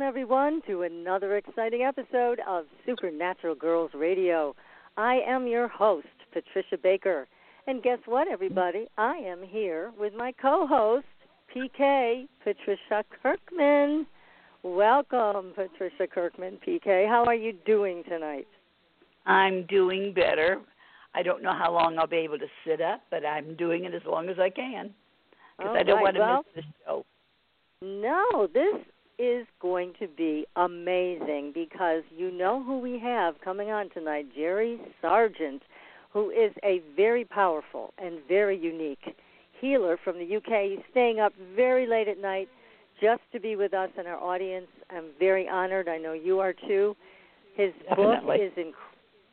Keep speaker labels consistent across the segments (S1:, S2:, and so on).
S1: Welcome, everyone, to another exciting episode of Supernatural Girls Radio. I am your host, Patricia Baker. And guess what, everybody? I am here with my co host, PK, Patricia Kirkman. Welcome, Patricia Kirkman, PK. How are you doing tonight?
S2: I'm doing better. I don't know how long I'll be able to sit up, but I'm doing it as long as I can because I don't
S1: right.
S2: want to
S1: well,
S2: miss the show.
S1: No, this is going to be amazing because you know who we have coming on tonight, Jerry Sargeant, who is a very powerful and very unique healer from the UK. He's staying up very late at night just to be with us and our audience. I'm very honored. I know you are too. His
S2: Definitely.
S1: book is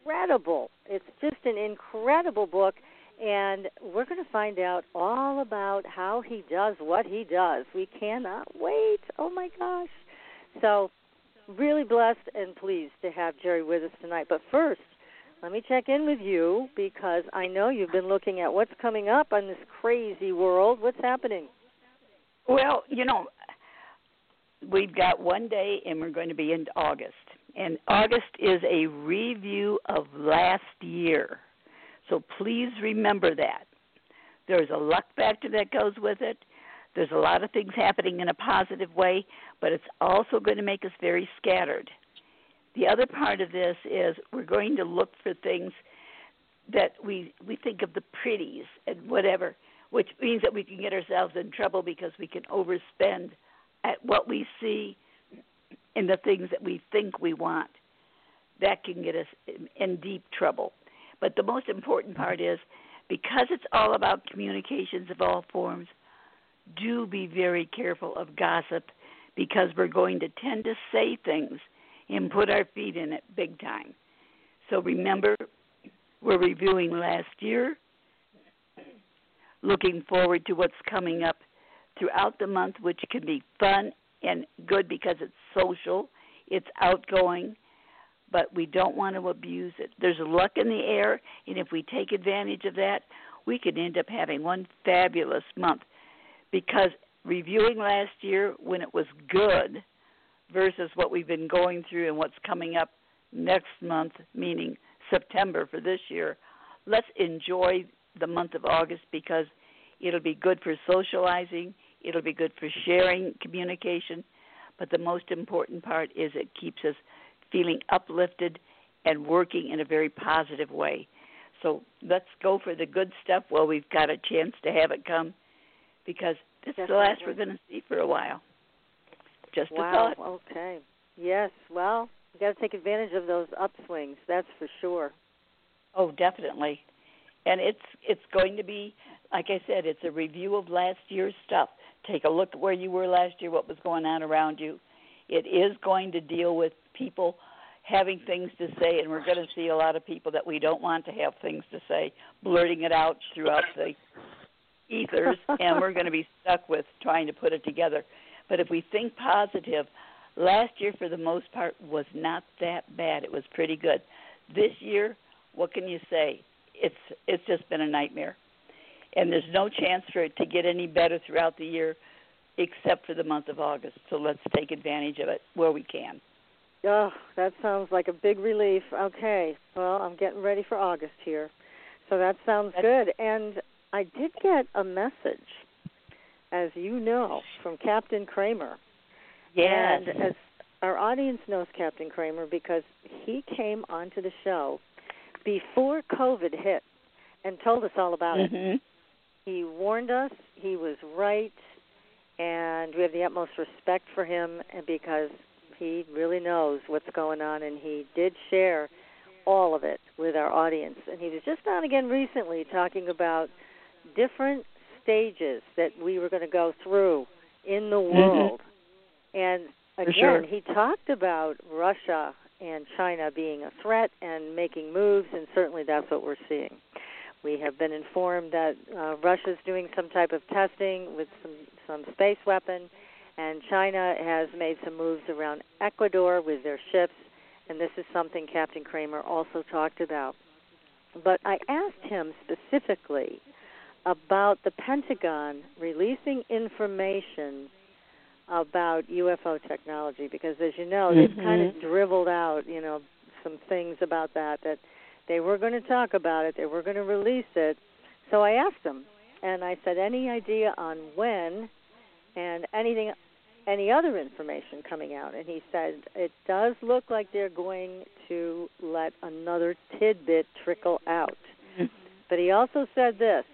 S1: incredible. It's just an incredible book and we're going to find out all about how he does what he does. We cannot wait. Oh my gosh. So, really blessed and pleased to have Jerry with us tonight. But first, let me check in with you because I know you've been looking at what's coming up on this crazy world. What's happening?
S2: Well, you know, we've got one day and we're going to be in August. And August is a review of last year. So please remember that. There's a luck factor that goes with it. There's a lot of things happening in a positive way, but it's also going to make us very scattered. The other part of this is we're going to look for things that we we think of the pretties and whatever, which means that we can get ourselves in trouble because we can overspend at what we see in the things that we think we want. That can get us in, in deep trouble. But the most important part is because it's all about communications of all forms, do be very careful of gossip because we're going to tend to say things and put our feet in it big time. So remember, we're reviewing last year, looking forward to what's coming up throughout the month, which can be fun and good because it's social, it's outgoing, but we don't want to abuse it. There's luck in the air, and if we take advantage of that, we could end up having one fabulous month. Because reviewing last year when it was good versus what we've been going through and what's coming up next month, meaning September for this year, let's enjoy the month of August because it'll be good for socializing, it'll be good for sharing communication, but the most important part is it keeps us feeling uplifted and working in a very positive way. So let's go for the good stuff while we've got a chance to have it come because this
S1: Definitely.
S2: is the last we're going to see for a while. Just
S1: wow.
S2: a thought.
S1: Okay. Yes. Well, you got to take advantage of those upswings. That's for sure.
S2: Oh, definitely. And it's it's going to be like I said, it's a review of last year's stuff. Take a look at where you were last year, what was going on around you. It is going to deal with people having things to say, and we're going to see a lot of people that we don't want to have things to say, blurting it out throughout the ethers, and we're going to be stuck with trying to put it together. But if we think positive, last year for the most part was not that bad. It was pretty good. This year, what can you say? It's it's just been a nightmare. And there's no chance for it to get any better throughout the year except for the month of August. So let's take advantage of it where we can.
S1: Oh, that sounds like a big relief. Okay. Well, I'm getting ready for August here. So that sounds good. And I did get a message, as you know, from Captain Kramer.
S2: Yes.
S1: And as our audience knows Captain Kramer because he came onto the show before COVID hit. and told us all about
S2: mm-hmm.
S1: it. He warned us. He was right, and we have the utmost respect for him, and because he really knows what's going on, and he did share all of it with our audience. And he was just on again recently talking about different stages that we were going to go through in the
S2: Mm-hmm.
S1: world. And again,
S2: sure.
S1: he talked about Russia and China being a threat and making moves, and certainly that's what we're seeing. We have been informed that uh, Russia's doing some type of testing with some some space weapon, and China has made some moves around Ecuador with their ships, and this is something Captain Kramer also talked about. But I asked him specifically about the Pentagon releasing information about UFO technology because as you know they've kind of dribbled out, you know, some things about that that they were going to talk about it, they were going to release it. So I asked him and I said any idea on when and anything any other information coming out and he said it does look like they're going to let another tidbit trickle out. But he also said this.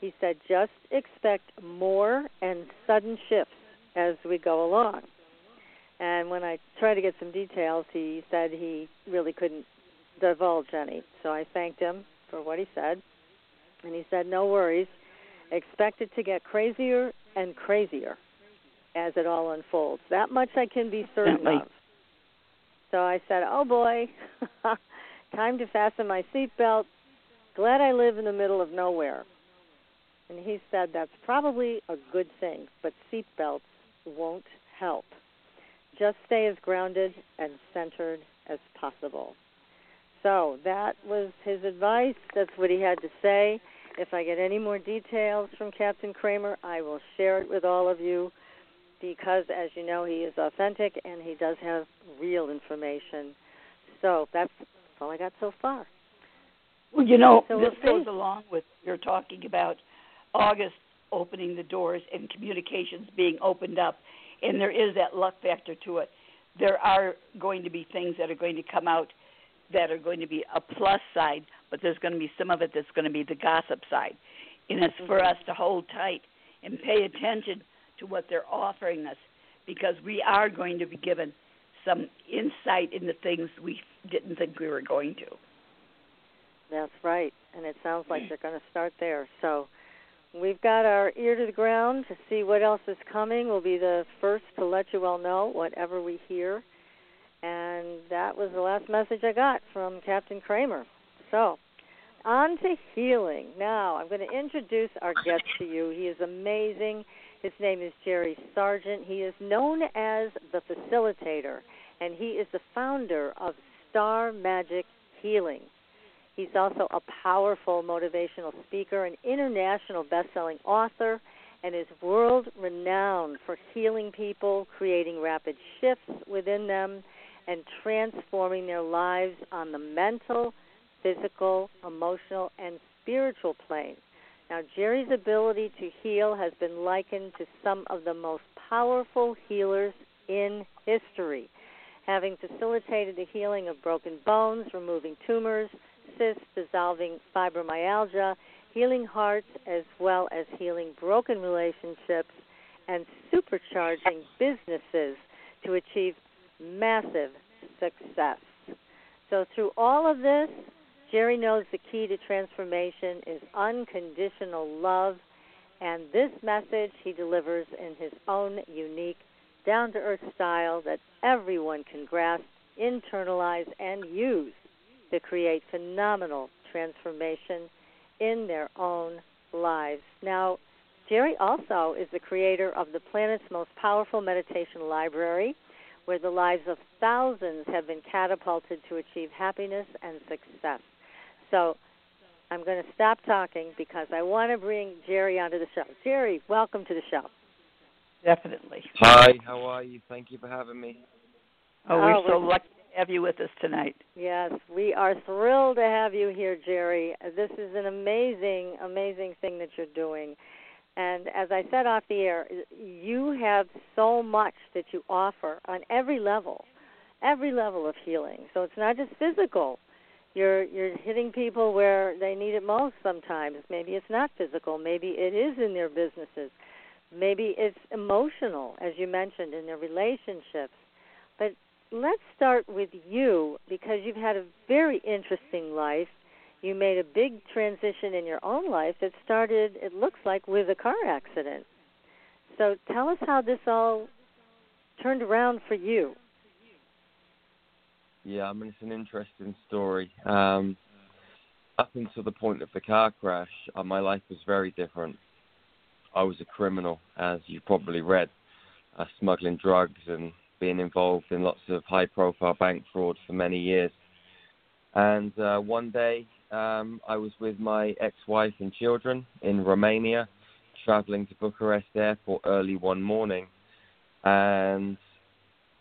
S1: He said just expect more and sudden shifts as we go along. And when I tried to get some details, he said he really couldn't divulge any. So I thanked him for what he said. And he said, no worries. Expect it to get crazier and crazier as it all unfolds. That much I can be certain of. So I said, oh boy, time to fasten my seatbelt. Glad I live in the middle of nowhere. And he said that's probably a good thing, but seatbelts won't help. Just stay as grounded and centered as possible. So that was his advice. That's what he had to say. If I get any more details from Captain Kramer, I will share it with all of you because, as you know, he is authentic and he does have real information. So that's all I got so far.
S2: Well, you know,
S1: So
S2: this
S1: we'll
S2: goes
S1: see.
S2: along with you're talking about August opening the doors and communications being opened up, and there is that luck factor to it. There are going to be things that are going to come out that are going to be a plus side, but there's going to be some of it that's going to be the gossip side. And it's for us to hold tight and pay attention to what they're offering us because we are going to be given some insight into things we didn't think we were going to.
S1: That's right. And it sounds like they're going to start there. So we've got our ear to the ground to see what else is coming. We'll be the first to let you all know whatever we hear. And that was the last message I got from Captain Kramer. So, on to healing. Now, I'm going to introduce our guest to you. He is amazing. His name is Jerry Sargeant. He is known as the facilitator, and he is the founder of Star Magic Healing. He's also a powerful motivational speaker, an international best-selling author, and is world renowned for healing people, creating rapid shifts within them, and transforming their lives on the mental, physical, emotional, and spiritual plane. Now, Jerry's ability to heal has been likened to some of the most powerful healers in history, having facilitated the healing of broken bones, removing tumors, cysts, dissolving fibromyalgia, healing hearts, as well as healing broken relationships and supercharging businesses to achieve massive success. So, through all of this, Jerry knows the key to transformation is unconditional love, and this message he delivers in his own unique, down to earth style that everyone can grasp, internalize, and use to create phenomenal transformation in their own lives. Now, Jerry also is the creator of the planet's most powerful meditation library, where the lives of thousands have been catapulted to achieve happiness and success. So, I'm going to stop talking because I want to bring Jerry onto the show. Jerry, welcome to the show.
S2: Definitely.
S3: Hi, how are you? Thank you for having me.
S2: Oh, we're
S1: Oh,
S2: so
S1: we're-
S2: lucky to have you with us tonight.
S1: Yes, we are thrilled to have you here, Jerry. This is an amazing, amazing thing that you're doing. And as I said off the air, you have so much that you offer on every level, every level of healing. So it's not just physical. you're you're hitting people where they need it most sometimes. Maybe it's not physical. Maybe it is in their businesses. Maybe it's emotional as you mentioned in their relationships. But let's start with you because you've had a very interesting life you made a big transition in your own life that started it looks like with a car accident so tell us how this all turned around for you
S3: yeah, I mean it's an interesting story. Um, up until the point of the car crash, uh, my life was very different. I was a criminal, as you probably read, uh, smuggling drugs and being involved in lots of high-profile bank fraud for many years. And uh, one day, um, I was with my ex-wife and children in Romania, traveling to Bucharest Airport early one morning, and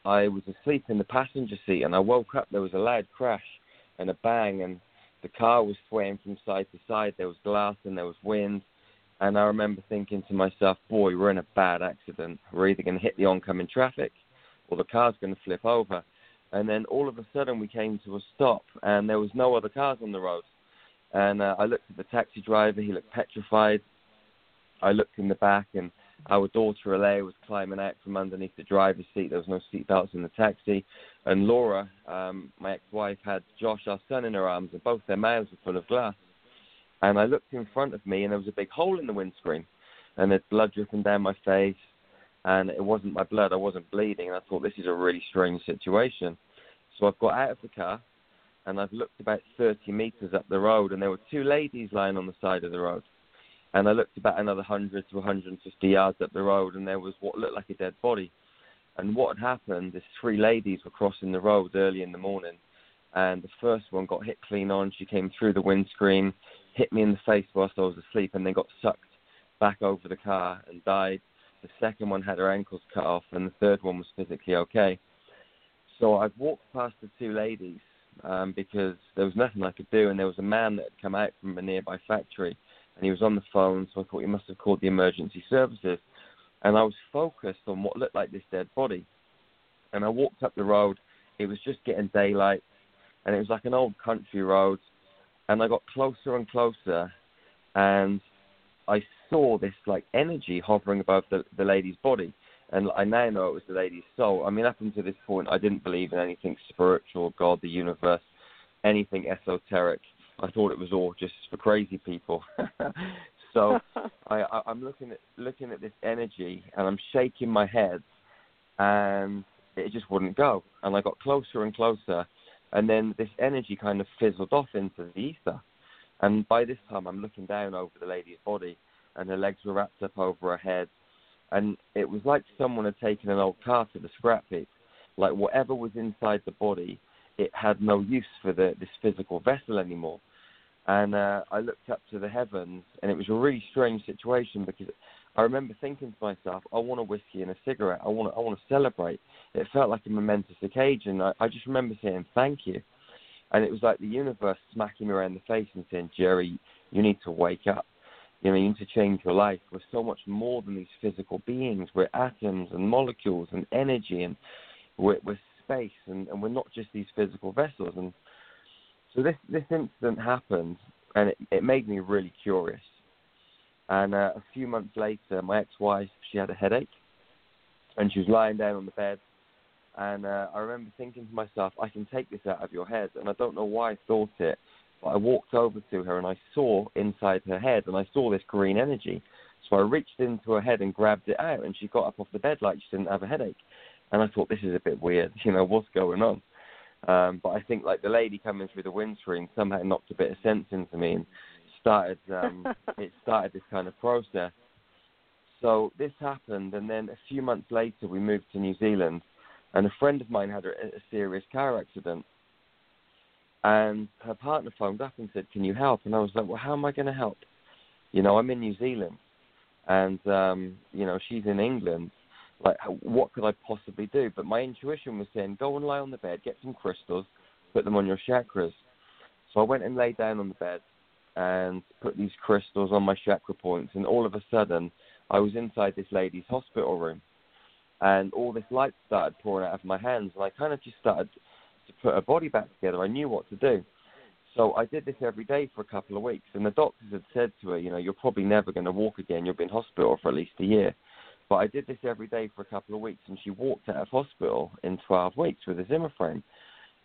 S3: I was asleep in the passenger seat and I woke up. There was a loud crash and a bang, and the car was swaying from side to side. There was glass and there was wind. And I remember thinking to myself, boy, we're in a bad accident. We're either going to hit the oncoming traffic or the car's going to flip over. And then all of a sudden we came to a stop and there was no other cars on the road. And uh, I looked at the taxi driver. He looked petrified. I looked in the back and our daughter Alea was climbing out from underneath the driver's seat. There was no seatbelts in the taxi. And Laura, um, my ex-wife, had Josh, our son, in her arms, and both their mouths were full of glass. And I looked in front of me, and there was a big hole in the windscreen, and there's blood dripping down my face. And it wasn't my blood; I wasn't bleeding. And I thought this is a really strange situation. So I've got out of the car, and I've looked about 30 meters up the road, and there were two ladies lying on the side of the road and I looked about another 100 to 150 yards up the road, and there was what looked like a dead body. And what had happened is three ladies were crossing the road early in the morning, and the first one got hit clean on. She came through the windscreen, hit me in the face whilst I was asleep, and then got sucked back over the car and died. The second one had her ankles cut off, and the third one was physically okay. So I've walked past the two ladies um, because there was nothing I could do, and there was a man that had come out from a nearby factory and he was on the phone, so I thought he must have called the emergency services. And I was focused on what looked like this dead body. And I walked up the road. It was just getting daylight, and it was like an old country road. And I got closer and closer, and I saw this like energy hovering above the, the lady's body. And I now know it was the lady's soul. I mean, up until this point, I didn't believe in anything spiritual, God, the universe, anything esoteric. I thought it was all just for crazy people. so I, I, I'm looking at looking at this energy, and I'm shaking my head, and it just wouldn't go. And I got closer and closer, and then this energy kind of fizzled off into the ether. And by this time, I'm looking down over the lady's body, and her legs were wrapped up over her head, and it was like someone had taken an old car to the scrap heap. Like whatever was inside the body it had no use for the, this physical vessel anymore. And uh, I looked up to the heavens, and it was a really strange situation because I remember thinking to myself, I want a whiskey and a cigarette. I want to, I want to celebrate. It felt like a momentous occasion. I, I just remember saying thank you. And it was like the universe smacking me around the face and saying, Jerry, you need to wake up. You know, you need to change your life. We're so much more than these physical beings. We're atoms and molecules and energy, and we're, we're space, and, and we're not just these physical vessels. And so this this incident happened, and it, it made me really curious. And uh, a few months later, my ex-wife she had a headache, and she was lying down on the bed. And uh, I remember thinking to myself, I can take this out of your head. And I don't know why I thought it, I walked over to her and I saw inside her head, and I saw this green energy. So I reached into her head and grabbed it out, and she got up off the bed like she didn't have a headache. And I thought, this is a bit weird. You know, what's going on? Um, but I think like the lady coming through the windscreen somehow knocked a bit of sense into me and started um, it started this kind of process. So this happened, and then a few months later we moved to New Zealand, and a friend of mine had a, a serious car accident, and her partner phoned up and said, "Can you help?" And I was like, "Well, how am I going to help? You know, I'm in New Zealand, and um, you know she's in England, like what could I possibly do? But my intuition was saying, go and lie on the bed, get some crystals, put them on your chakras. So I went and lay down on the bed and put these crystals on my chakra points, and all of a sudden I was inside this lady's hospital room, and all this light started pouring out of my hands, and I kind of just started to put her body back together. I knew what to do. So I did this every day for a couple of weeks, and the doctors had said to her, you know, you're probably never going to walk again. You'll be in hospital for at least a year. But I did this every day for a couple of weeks, and she walked out of hospital in 12 weeks with a Zimmer frame.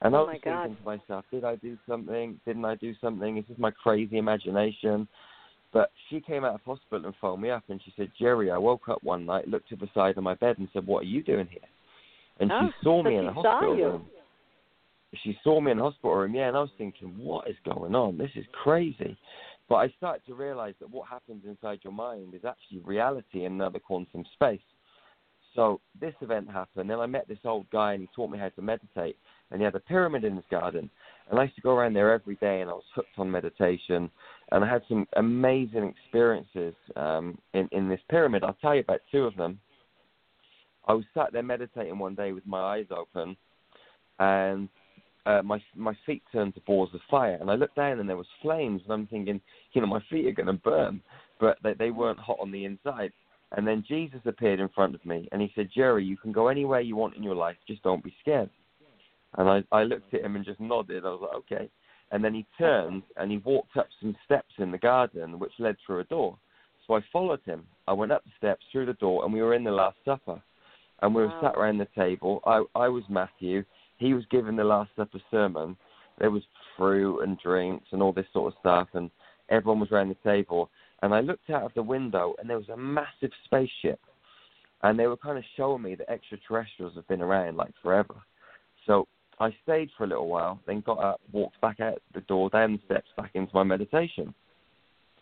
S3: And
S1: Oh
S3: I
S1: my
S3: was thinking to myself, did I do something? Didn't I do something? Is this my crazy imagination? But she came out of hospital and phoned me up, and she said, Jerry, I woke up one night, looked to the side of my bed, and said, what are you doing here? And
S1: Oh,
S3: she saw me in
S1: saw
S3: hospital room. She saw me in a hospital room, yeah, and I was thinking, what is going on? This is crazy. But I started to realize that what happens inside your mind is actually reality in another quantum space. So this event happened. Then I met this old guy, and he taught me how to meditate. And he had a pyramid in his garden, and I used to go around there every day, and I was hooked on meditation. And I had some amazing experiences um, in in this pyramid. I'll tell you about two of them. I was sat there meditating one day with my eyes open, and uh, my my feet turned to balls of fire, and I looked down and there was flames, and I'm thinking, you know, my feet are going to burn, but they they weren't hot on the inside. And then Jesus appeared in front of me, and he said, Jerry, you can go anywhere you want in your life, just don't be scared. And I I looked at him and just nodded. I was like, okay. And then he turned and he walked up some steps in the garden, which led through a door. So I followed him. I went up the steps through the door, and we were in the Last Supper. And we were
S1: Wow.
S3: sat around the table. I I was Matthew. He was giving the Last Supper sermon. There was fruit and drinks and all this sort of stuff, and everyone was around the table. And I looked out of the window, and there was a massive spaceship. And they were kind of showing me that extraterrestrials have been around like forever. So I stayed for a little while, then got up, walked back out the door, down the steps, back into my meditation.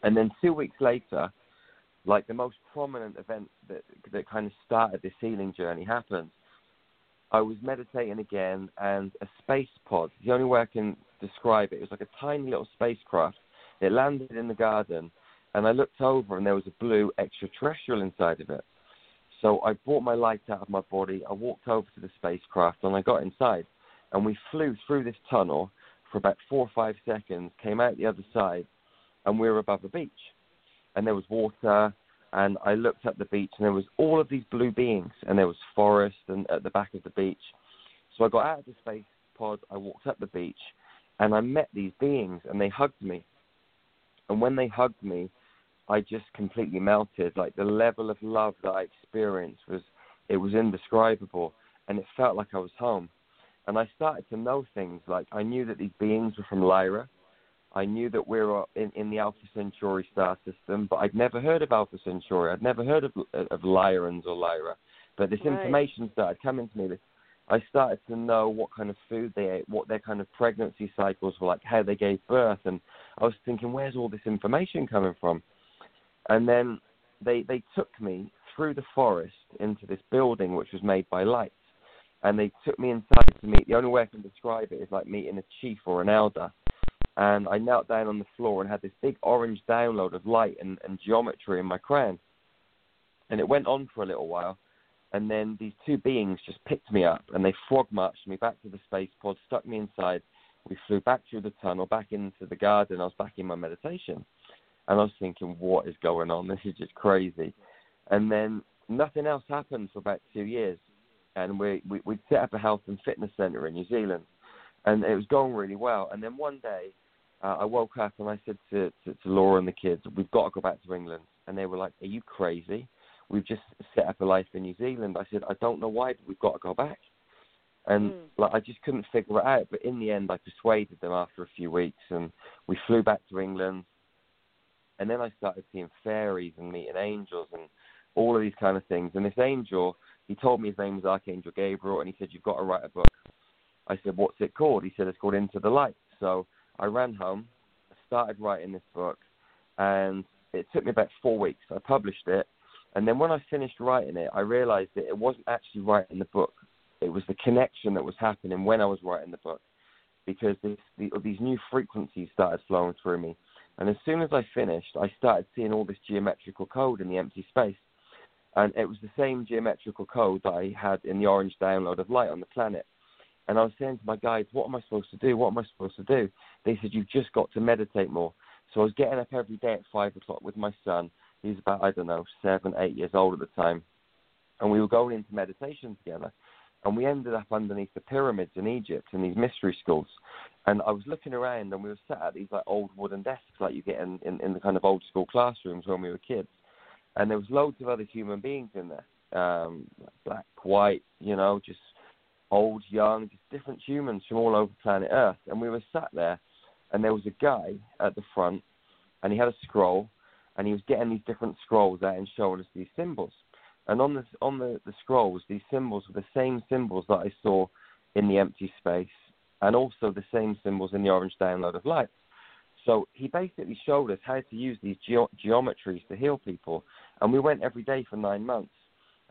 S3: And then two weeks later, like the most prominent event that that kind of started this healing journey happened. I was meditating again, and a space pod. The only way I can describe it, it was like a tiny little spacecraft. It landed in the garden, and I looked over, and there was a blue extraterrestrial inside of it. So I brought my light out of my body. I walked over to the spacecraft, and I got inside, and we flew through this tunnel for about four or five seconds. Came out the other side, and we were above a beach, and there was water and I looked at the beach and there was all of these blue beings and there was forest and at the back of the beach. So I got out of the space pod, I walked up the beach and I met these beings and they hugged me. And when they hugged me, I just completely melted. Like the level of love that I experienced was it was indescribable and it felt like I was home. And I started to know things like I knew that these beings were from Lyra. I knew that we were in, in the Alpha Centauri star system, but I'd never heard of Alpha Centauri. I'd never heard of of Lyrans or Lyra. But this
S1: Right.
S3: information started coming to me. I started to know what kind of food they ate, what their kind of pregnancy cycles were like, how they gave birth, and I was thinking, where's all this information coming from? And then they they took me through the forest into this building which was made by lights, and they took me inside to meet. The only way I can describe it is like meeting a chief or an elder. And I knelt down on the floor and had this big orange download of light and, and geometry in my crown. And it went on for a little while, and then these two beings just picked me up and they frog marched me back to the space pod, stuck me inside. We flew back through the tunnel, back into the garden. I was back in my meditation, and I was thinking, what is going on? This is just crazy. And then nothing else happened for about two years, and we we we'd set up a health and fitness center in New Zealand, and it was going really well. And then one day, uh, I woke up and I said to, to to Laura and the kids, we've got to go back to England. And they were like, Are you crazy? We've just set up a life in New Zealand. I said, I don't know why, but we've got to go back. And
S1: Mm.
S3: like I just couldn't figure it out. But in the end, I persuaded them after a few weeks, and we flew back to England. And then I started seeing fairies and meeting angels and all of these kind of things. And this angel, he told me his name was Archangel Gabriel, and he said, You've got to write a book. I said, What's it called? He said, It's called Into the Light. So I ran home, started writing this book, and it took me about four weeks. I published it, and then when I finished writing it, I realized that it wasn't actually writing the book. It was the connection that was happening when I was writing the book, because this, the, these new frequencies started flowing through me. And as soon as I finished, I started seeing all this geometrical code in the empty space. And it was the same geometrical code that I had in the orange download of light on the planet. And I was saying to my guides, what am I supposed to do? What am I supposed to do? They said, you've just got to meditate more. So I was getting up every day at five o'clock with my son. He was about, I don't know, seven, eight years old at the time. And we were going into meditation together. and we ended up underneath the pyramids in Egypt in these mystery schools. And I was looking around, and we were sat at these like old wooden desks, like you get in, in, in the kind of old school classrooms when we were kids. And there was loads of other human beings in there, um, black, white, you know, just old, young, just different humans from all over planet Earth. And we were sat there, and there was a guy at the front, and he had a scroll, and he was getting these different scrolls out and showing us these symbols. And on the on the, the scrolls, these symbols were the same symbols that I saw in the empty space, and also the same symbols in the orange download of light. So he basically showed us how to use these ge- geometries to heal people, and we went every day for nine months.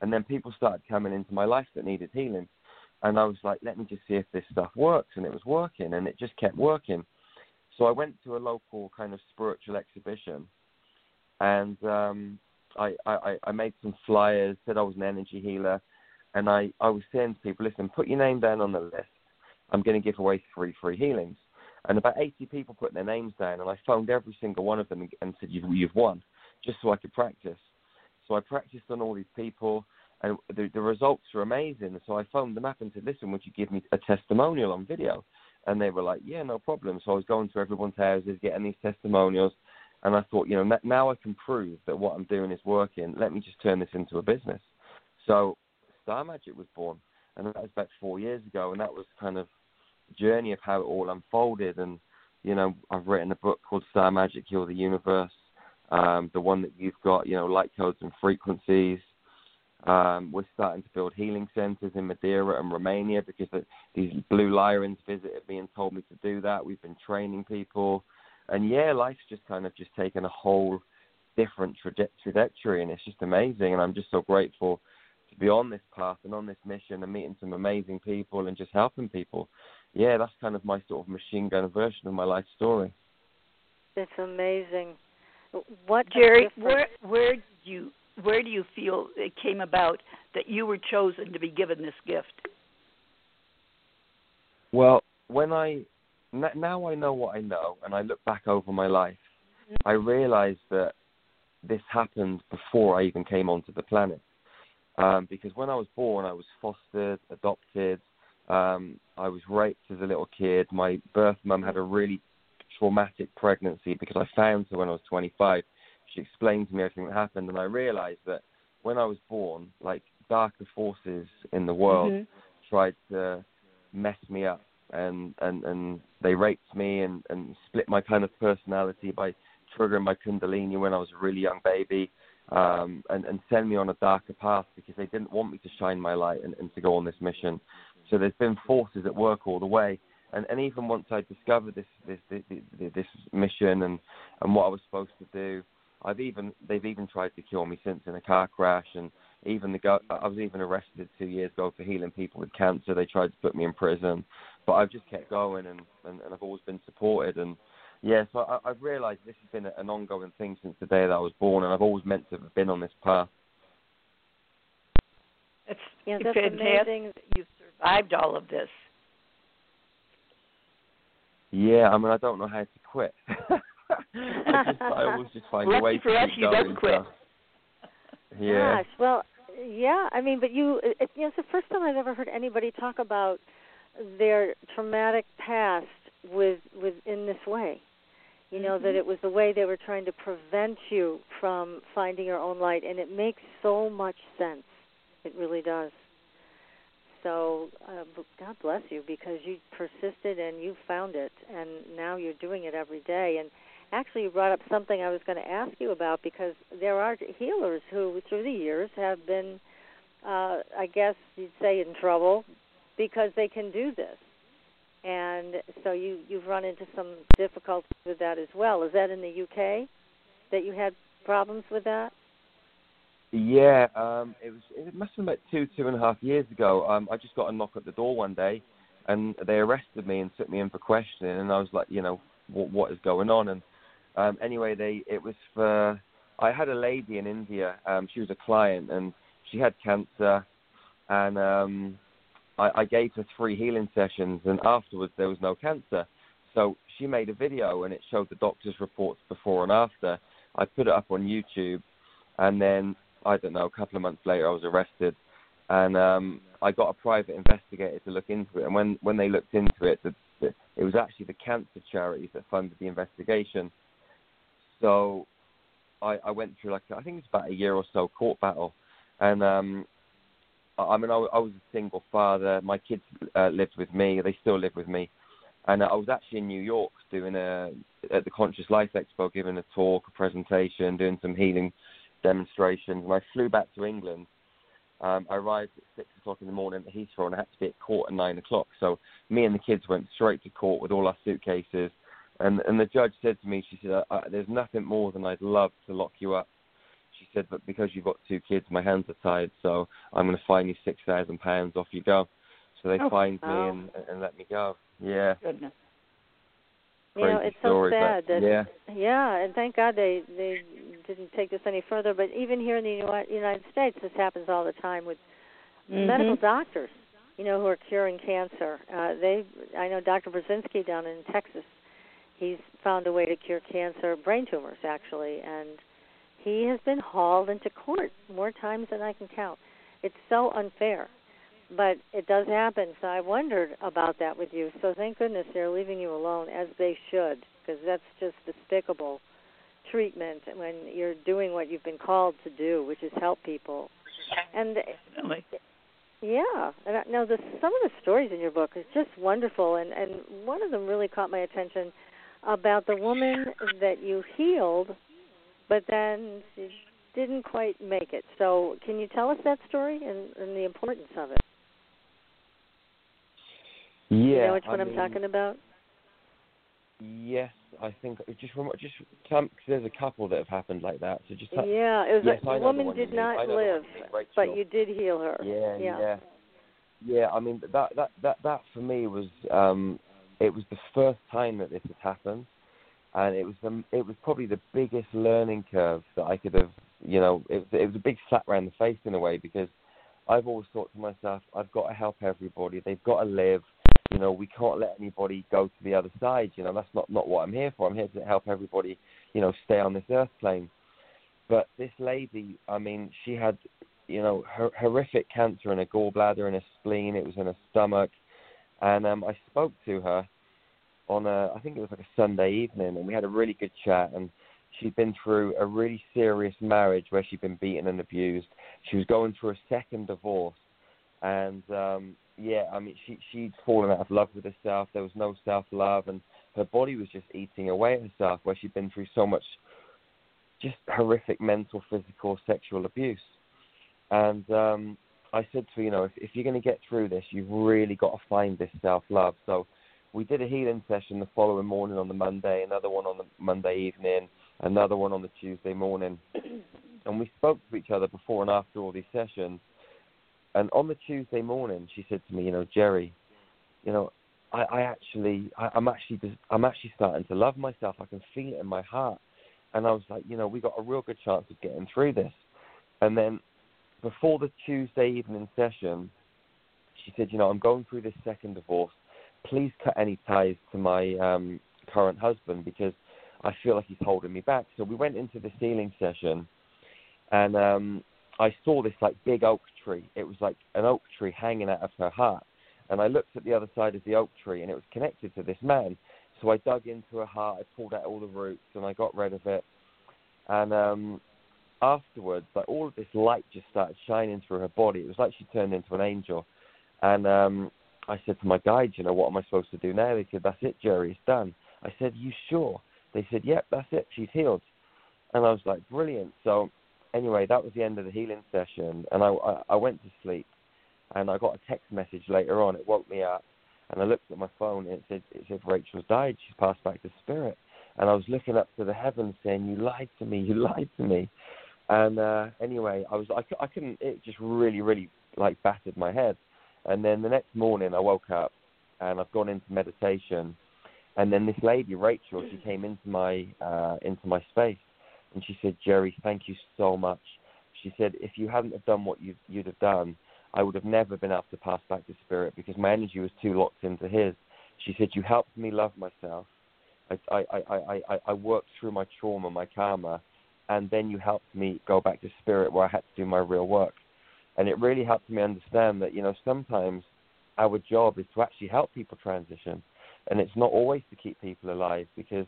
S3: And then people started coming into my life that needed healing, and I was like, let me just see if this stuff works, and it was working, and it just kept working. So I went to a local kind of spiritual exhibition, and um, I, I, I made some flyers, said I was an energy healer, and I, I was saying to people, listen, put your name down on the list. I'm going to give away three free healings. And about 80 people put their names down, and I phoned every single one of them and said, you've, you've won, just so I could practice. So I practiced on all these people, and the, the results were amazing. So I phoned them up and said, listen, would you give me a testimonial on video? And they were like, yeah, no problem. So I was going to everyone's houses, getting these testimonials. And I thought, you know, now I can prove that what I'm doing is working. Let me just turn this into a business. So Star Magic was born. And that was about four years ago. And that was kind of journey of how it all unfolded. And, you know, I've written a book called Star Magic Heal the Universe. Um, the one that you've got, you know, light codes and frequencies. Um, we're starting to build healing centers in Madeira and Romania because the, these blue Lyrans visited me and told me to do that. We've been training people, and yeah, life's just kind of just taken a whole different traje- trajectory, and it's just amazing. And I'm just so grateful to be on this path and on this mission and meeting some amazing people and just helping people. Yeah, that's kind of my sort of machine gun version of my life story.
S1: It's amazing. What
S2: Jerry, where where you where do you feel it came about that you were chosen to be given this gift?
S3: Well, when I now I know what I know, and I look back over my life, I realize that this happened before I even came onto the planet. Um, because when I was born, I was fostered, adopted. Um, I was raped as a little kid. My birth mum had a really traumatic pregnancy because I found her when I was 25 she explained to me everything that happened, and I realized that when I was born, like darker forces in the world
S1: mm-hmm.
S3: tried to mess me up, and and and they raped me and and split my kind of personality by triggering my kundalini when I was a really young baby. Um, and, and send me on a darker path because they didn't want me to shine my light and, and to go on this mission. So there's been forces at work all the way, and, and even once I discovered this this this, this mission and and what I was supposed to do, I've even they've even tried to kill me since in a car crash, and even the go- I was even arrested two years ago for healing people with cancer. They tried to put me in prison, but I've just kept going, and and, and I've always been supported. And yeah, so I, I've realised this has been an ongoing thing since the day that I was born, and I've always meant to have been on this path.
S2: It's
S1: yeah, that's
S2: fantastic.
S1: amazing.
S2: You've survived all of this.
S3: Yeah, I mean, I don't know how to quit. I, just, I always just find
S2: Lucky
S3: a way
S2: for
S3: to
S2: us,
S3: keep
S2: you
S3: going.
S2: don't quit.
S3: Yeah.
S1: Gosh, well, yeah. I mean, but you, it, you know, it's the first time I've ever heard anybody talk about their traumatic past with, with in this way. You know
S2: mm-hmm.
S1: that it was the way they were trying to prevent you from finding your own light, and it makes so much sense. It really does. So uh, God bless you because you persisted and you found it, and now you're doing it every day. And actually, you brought up something I was going to ask you about because there are healers who, through the years, have been, uh, I guess you'd say, in trouble because they can do this. And so you you've run into some difficulties with that as well. Is that in the UK that you had problems with that?
S3: Yeah, um, it was. It must have been about two, two and a half years ago. Um, I just got a knock at the door one day, and they arrested me and took me in for questioning. And I was like, you know, what, what is going on? And um, anyway, they it was for. I had a lady in India. Um, she was a client, and she had cancer, and um, I, I gave her three healing sessions, and afterwards there was no cancer. So she made a video, and it showed the doctor's reports before and after. I put it up on YouTube, and then I don't know, a couple of months later, I was arrested. and um, I got a private investigator to look into it. And when when they looked into it, the, the, it was actually the cancer charities that funded the investigation. So I, I went through like I think it's about a year or so court battle, and um, I mean I, I was a single father. My kids uh, lived with me; they still live with me, and I was actually in New York doing a at the Conscious Life Expo, giving a talk, a presentation, doing some healing demonstrations. And I flew back to England. Um, I arrived at six o'clock in the morning at Heathrow, and I had to be at court at nine o'clock. So me and the kids went straight to court with all our suitcases. And and the judge said to me, she said, uh, "There's nothing more than I'd love to lock you up." She said, "But because you've got two kids, my hands are tied, so I'm going to fine you six thousand pounds. Off you go." So they
S2: oh,
S3: fined
S2: wow.
S3: me and, and let me go. Yeah.
S2: Goodness.
S1: You know,
S3: Crazy
S1: it's
S3: story,
S1: so sad
S3: but,
S1: that
S3: yeah.
S1: yeah, and thank God they they didn't take this any further. But even here in the United States, this happens all the time with
S2: Mhm.
S1: medical doctors. You know, who are curing cancer. Uh, they, I know Dr. Burzynski down in Texas. He's found a way to cure cancer, brain tumors actually, and he has been hauled into court more times than I can count. It's so unfair but it does happen. So I wondered about that with you. So thank goodness they're leaving you alone, as they should, because that's just despicable treatment when you're doing what you've been called to do, which is help people. And
S2: Definitely.
S1: yeah, and I, now the some of the stories in your book is just wonderful, and and one of them really caught my attention about the woman that you healed, but then she didn't quite make it. So can you tell us that story and, and the importance of it?
S3: Yeah.
S1: you know which
S3: I
S1: one I'm
S3: mean,
S1: talking about?
S3: Yes, I think it just just because there's a couple that have happened like that. So just
S1: Yeah, it was
S3: yes,
S1: a,
S3: I
S1: the woman did.
S3: I
S1: not
S3: know the one
S1: live,
S3: mean,
S1: but you did heal her.
S3: Yeah,
S1: yeah.
S3: yeah, yeah. I mean that that that that for me was um it was the first time that this had happened, and it was the it was probably the biggest learning curve that I could have you know it was it was a big slap around the face in a way because I've always thought to myself I've got to help everybody they've got to live you know we can't let anybody go to the other side you know that's not not what I'm here for I'm here to help everybody you know stay on this earth plane. But this lady I mean she had you know her, horrific cancer in her gallbladder and her spleen it was in her stomach and um I spoke to her on a I think it was like a Sunday evening and we had a really good chat and she'd been through a really serious marriage where she'd been beaten and abused. She was going through a second divorce and um yeah, I mean she she'd fallen out of love with herself. There was no self love and her body was just eating away at herself where she'd been through so much just horrific mental, physical, sexual abuse. And um I said to her, you know, if, if you're going to get through this, you've really got to find this self love. So we did a healing session the following morning on the Monday, another one on the Monday evening, another one on the Tuesday morning. And we spoke to each other before and after all these sessions. And on the Tuesday morning, she said to me, you know, Jerry, you know, I, I actually, I, I'm actually, I'm actually starting to love myself. I can feel it in my heart. And I was like, you know, we got a real good chance of getting through this. And then before the Tuesday evening session, she said, you know, I'm going through this second divorce. Please cut any ties to my um, current husband because I feel like he's holding me back. So we went into the healing session, and um, I saw this like big oak tree. It was like an oak tree hanging out of her heart, and I looked at the other side of the oak tree, and it was connected to this man. So I dug into her heart. I pulled out all the roots, and I got rid of it. And um, afterwards, like all of this light just started shining through her body. It was like she turned into an angel. And um, I said to my guides, you know, what am I supposed to do now? They said, that's it, Jerry, it's done. I said, you sure? They said, yep, that's it, she's healed. And I was like, brilliant. So anyway, that was the end of the healing session, and I, I, I went to sleep, and I got a text message later on. It woke me up, and I looked at my phone, and it said, it said Rachel's died. She's passed back to spirit. And I was looking up to the heavens, saying, "You lied to me. You lied to me." And uh, anyway, I was I, I couldn't. It just really, really like battered my head. And then the next morning, I woke up, and I've gone into meditation. And then this lady, Rachel, she came into my uh, into my space, and she said, "Jerry, thank you so much." She said, "If you hadn't have done what you you'd have done, I would have never been able to pass back to spirit because my energy was too locked into his." She said, "You helped me love myself. I I I I, I, I worked through my trauma, my karma, and then you helped me go back to spirit where I had to do my real work." and it really helped me understand that you know sometimes our job is to actually help people transition, and it's not always to keep people alive because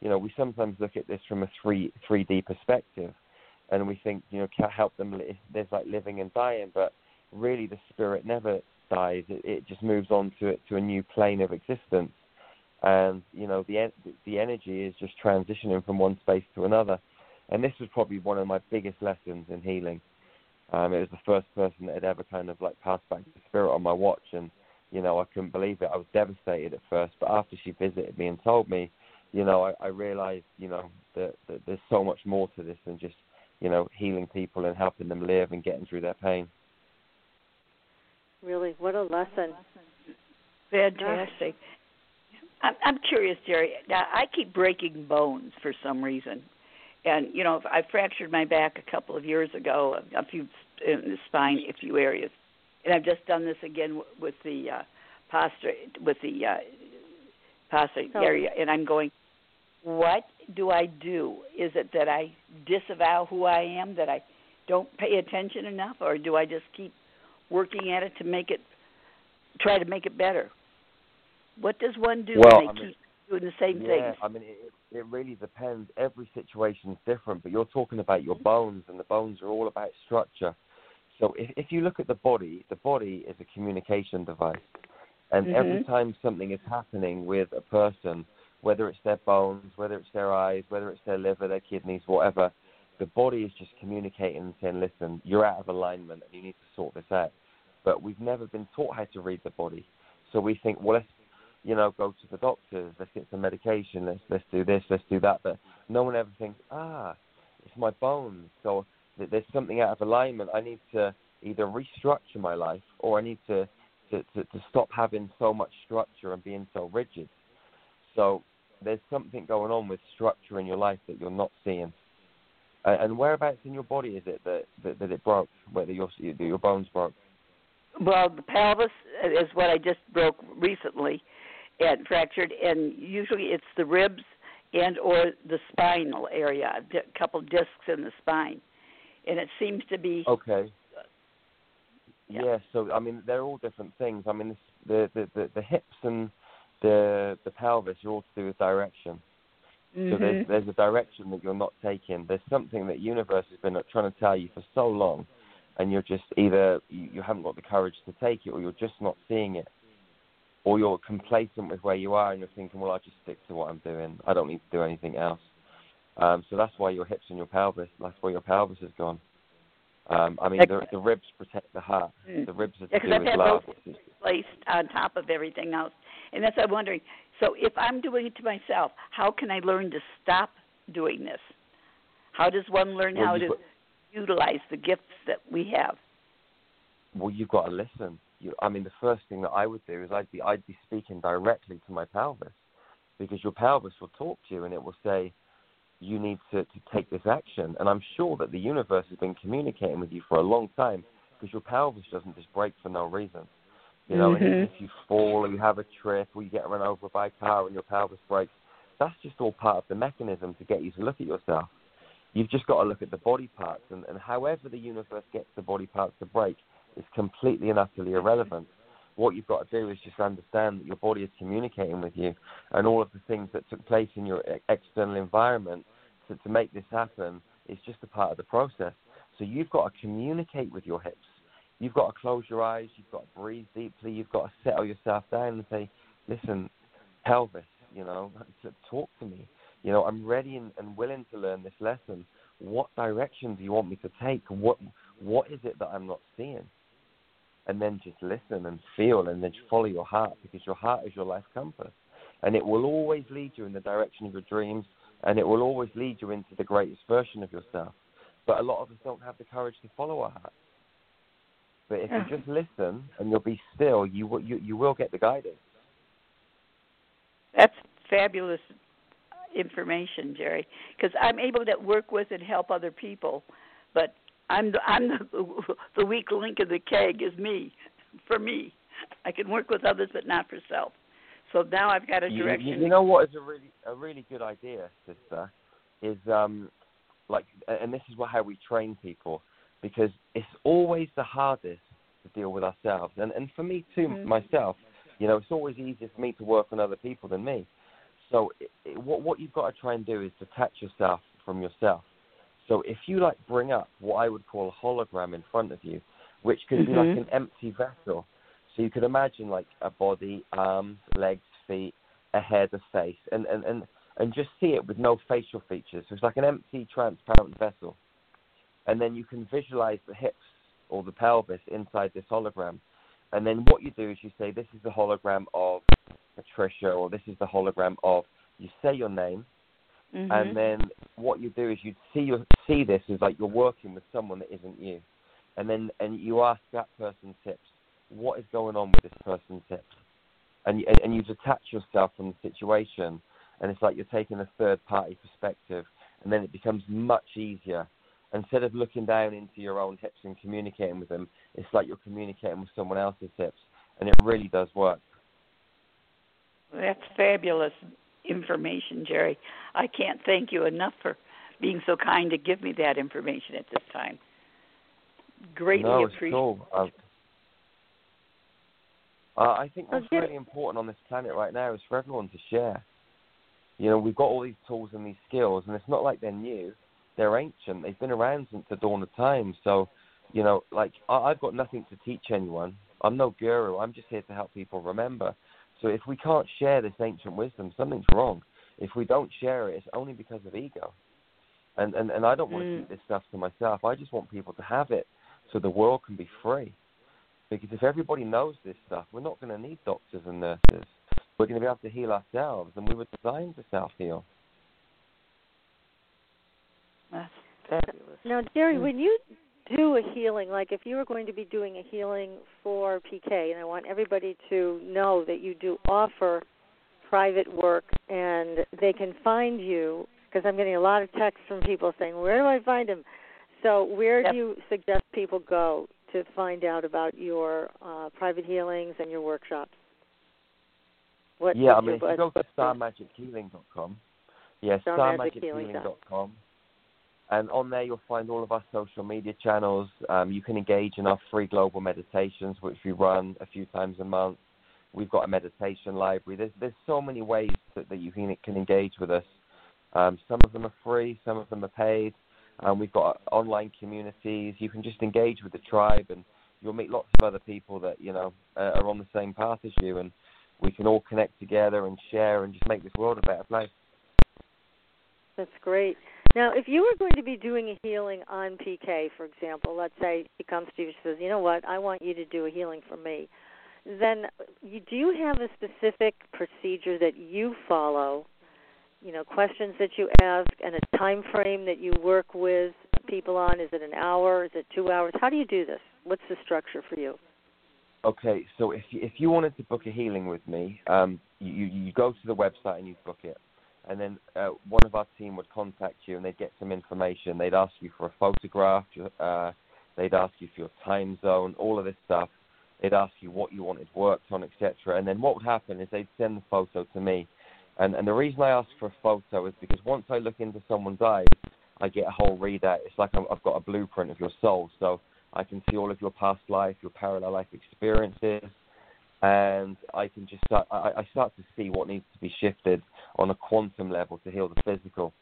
S3: you know we sometimes look at this from a three three D perspective, and we think you know can help them. Li- there's like living and dying, but really the spirit never dies. It, it just moves on to to a new plane of existence, and you know the the energy is just transitioning from one space to another. And this was probably one of my biggest lessons in healing um, it was the first person that had ever kind of like passed back the spirit on my watch, and you know I couldn't believe it. I was devastated at first, but after she visited me and told me, you know, I, I realized, you know, that, that there's so much more to this than just, you know, healing people and helping them live and getting through their pain.
S1: Really, what a lesson!
S2: Fantastic. I'm, I'm curious, Jerry. Now I keep breaking bones for some reason and you know I fractured my back a couple of years ago, a few in the spine, a few areas, and I've just done this again with the uh, posture with the uh, posture oh. area, and I'm going. What do I do? Is it that I disavow who I am, that I don't pay attention enough, or do I just keep working at it to make it, try to make it better? What does one do
S3: well,
S2: when they
S3: I mean,
S2: keep doing the same
S3: yeah,
S2: things?
S3: I mean, it, it really depends. Every situation is different, but you're talking about your bones, and the bones are all about structure. So if, if you look at the body, the body is a communication device. And
S2: mm-hmm.
S3: every time something is happening with a person, whether it's their bones, whether it's their eyes, whether it's their liver, their kidneys, whatever, the body is just communicating and saying, listen, you're out of alignment and you need to sort this out. But we've never been taught how to read the body. So we think, well, let's you know, go to the doctors, let's get some medication, let's let's do this, let's do that. But no one ever thinks, ah, it's my bones, so there's something out of alignment. I need to either restructure my life or I need to to, to, to stop having so much structure and being so rigid. So there's something going on with structure in your life that you're not seeing. And whereabouts in your body is it that that, that it broke? Whether your your bones broke?
S2: Well, the pelvis is what I just broke recently, and fractured, and usually it's the ribs and or the spinal area, a couple discs in the spine, and it seems to be
S3: okay.
S2: Yeah.
S3: yeah. so I mean, they're all different things. I mean, the the the, the hips and the the pelvis are all to do with direction.
S2: Mm-hmm.
S3: So there's there's a direction that you're not taking. There's something that universe has been trying to tell you for so long, and you're just either you, you haven't got the courage to take it, or you're just not seeing it or you're complacent with where you are and you're thinking, well, I'll just stick to what I'm doing. I don't need to do anything else. Um, so that's why your hips and your pelvis, that's why your pelvis has gone. Um, I mean, the, the ribs protect the heart.
S2: Mm.
S3: The ribs are
S2: yeah,
S3: to do
S2: I've had
S3: love.
S2: those placed on top of everything else, and that's what I'm wondering. So if I'm doing it to myself, how can I learn to stop doing this? How does one learn
S3: well,
S2: how to
S3: got,
S2: utilize the gifts that we have?
S3: Well, you've got to listen you, I mean, the first thing that I would do is I'd be I'd be speaking directly to my pelvis, because your pelvis will talk to you and it will say, you need to, to take this action. And I'm sure that the universe has been communicating with you for a long time, because your pelvis doesn't just break for no reason. You know,
S2: mm-hmm.
S3: if you fall or you have a trip or you get run over by a car and your pelvis breaks, that's just all part of the mechanism to get you to look at yourself. You've just got to look at the body parts, and, and however the universe gets the body parts to break, is completely and utterly irrelevant. What you've got to do is just understand that your body is communicating with you, and all of the things that took place in your external environment to, to make this happen is just a part of the process. So you've got to communicate with your hips. You've got to close your eyes. You've got to breathe deeply. You've got to settle yourself down and say, "Listen, pelvis, you know, talk to me. You know, I'm ready and, and willing to learn this lesson. What direction do you want me to take? What what is it that I'm not seeing?" And then just listen and feel and then follow your heart because your heart is your life compass. And it will always lead you in the direction of your dreams and it will always lead you into the greatest version of yourself. But a lot of us don't have the courage to follow our heart. But if you just listen and you'll be still, you will, you, you will get the guidance.
S2: That's fabulous information, Jerry, because I'm able to work with and help other people, but I'm the I'm the the weak link in the keg is me, for me. I can work with others, but not for self. So now I've got a direction.
S3: You, you know what is a really a really good idea, sister, is um like, and this is what, how we train people. because it's always the hardest to deal with ourselves. And and for me too,
S2: Mhm.
S3: myself, you know, it's always easier for me to work on other people than me. So it, it, what what you've got to try and do is detach yourself from yourself. So if you like bring up what I would call a hologram in front of you, which could be like
S2: Mhm.
S3: an empty vessel. So you could imagine like a body, arms, legs, feet, a head, a face, and and and and just see it with no facial features. So it's like an empty, transparent vessel. And then you can visualize the hips or the pelvis inside this hologram. And then what you do is you say, this is the hologram of Patricia, or this is the hologram of, you say your name,
S2: Mhm.
S3: and then what you do is you see your, see this as like you're working with someone that isn't you. And then and you ask that person tips. what is going on with this person's tips? And you, and, and you detach yourself from the situation, and it's like you're taking a third party perspective, and then it becomes much easier. Instead of looking down into your own hips and communicating with them, it's like you're communicating with someone else's hips, and it really does work.
S2: That's fabulous information, Jerry. I can't thank you enough for being so kind to give me that information at this time. Greatly
S3: no, it's
S2: appreciate
S3: cool. Uh, uh, I think what's really important on this planet right now is for everyone to share. You know, we've got all these tools and these skills, and it's not like they're new. They're ancient. They've been around since the dawn of time. So, you know, like I, I've got nothing to teach anyone. I'm no guru. I'm just here to help people remember. So if we can't share this ancient wisdom, something's wrong. If we don't share it, it's only because of ego. And and, and I don't want to
S2: Mm.
S3: keep this stuff to myself. I just want people to have it so the world can be free. Because if everybody knows this stuff, we're not going to need doctors and nurses. We're going to be able to heal ourselves, and we were designed to self heal.
S2: That's fabulous.
S1: Now, Jerry,
S2: Mm.
S1: when you do a healing, like if you were going to be doing a healing for PK, and I want everybody to know that you do offer private work and they can find you, because I'm getting a lot of texts from people saying, Where do I find him? So, where
S2: Yep.
S1: do you suggest people go to find out about your uh, private healings and your workshops? What
S3: yeah, I mean, if you go to starmagichealing.com, yeah, starmagichealing.com, and on there you'll find all of our social media channels. Um, you can engage in our free global meditations, which we run a few times a month. We've got a meditation library. There's there's so many ways that, that you can can engage with us. Um, some of them are free, some of them are paid. Um, we've got online communities. You can just engage with the tribe, and you'll meet lots of other people that you know uh, are on the same path as you, and we can all connect together and share and just make this world a better place.
S1: That's great. Now, if you were going to be doing a healing on PK, for example, let's say she comes to you and says, "You know what? I want you to do a healing for me." Then, you, do you have a specific procedure that you follow? You know, questions that you ask, and a time frame that you work with people on. Is it an hour? Is it two hours? How do you do this? What's the structure for you?
S3: Okay, so if you, if you wanted to book a healing with me, um, you you go to the website and you book it, and then uh, one of our team would contact you and they'd get some information. They'd ask you for a photograph, uh, they'd ask you for your time zone, all of this stuff. They'd ask you what you wanted worked on, etc. And then what would happen is they'd send the photo to me, and and the reason I ask for a photo is because once I look into someone's eyes, I get a whole readout. It's like I'm, I've got a blueprint of your soul, so I can see all of your past life, your parallel life experiences, and I can just start. I, I start to see what needs to be shifted on a quantum level to heal the physical.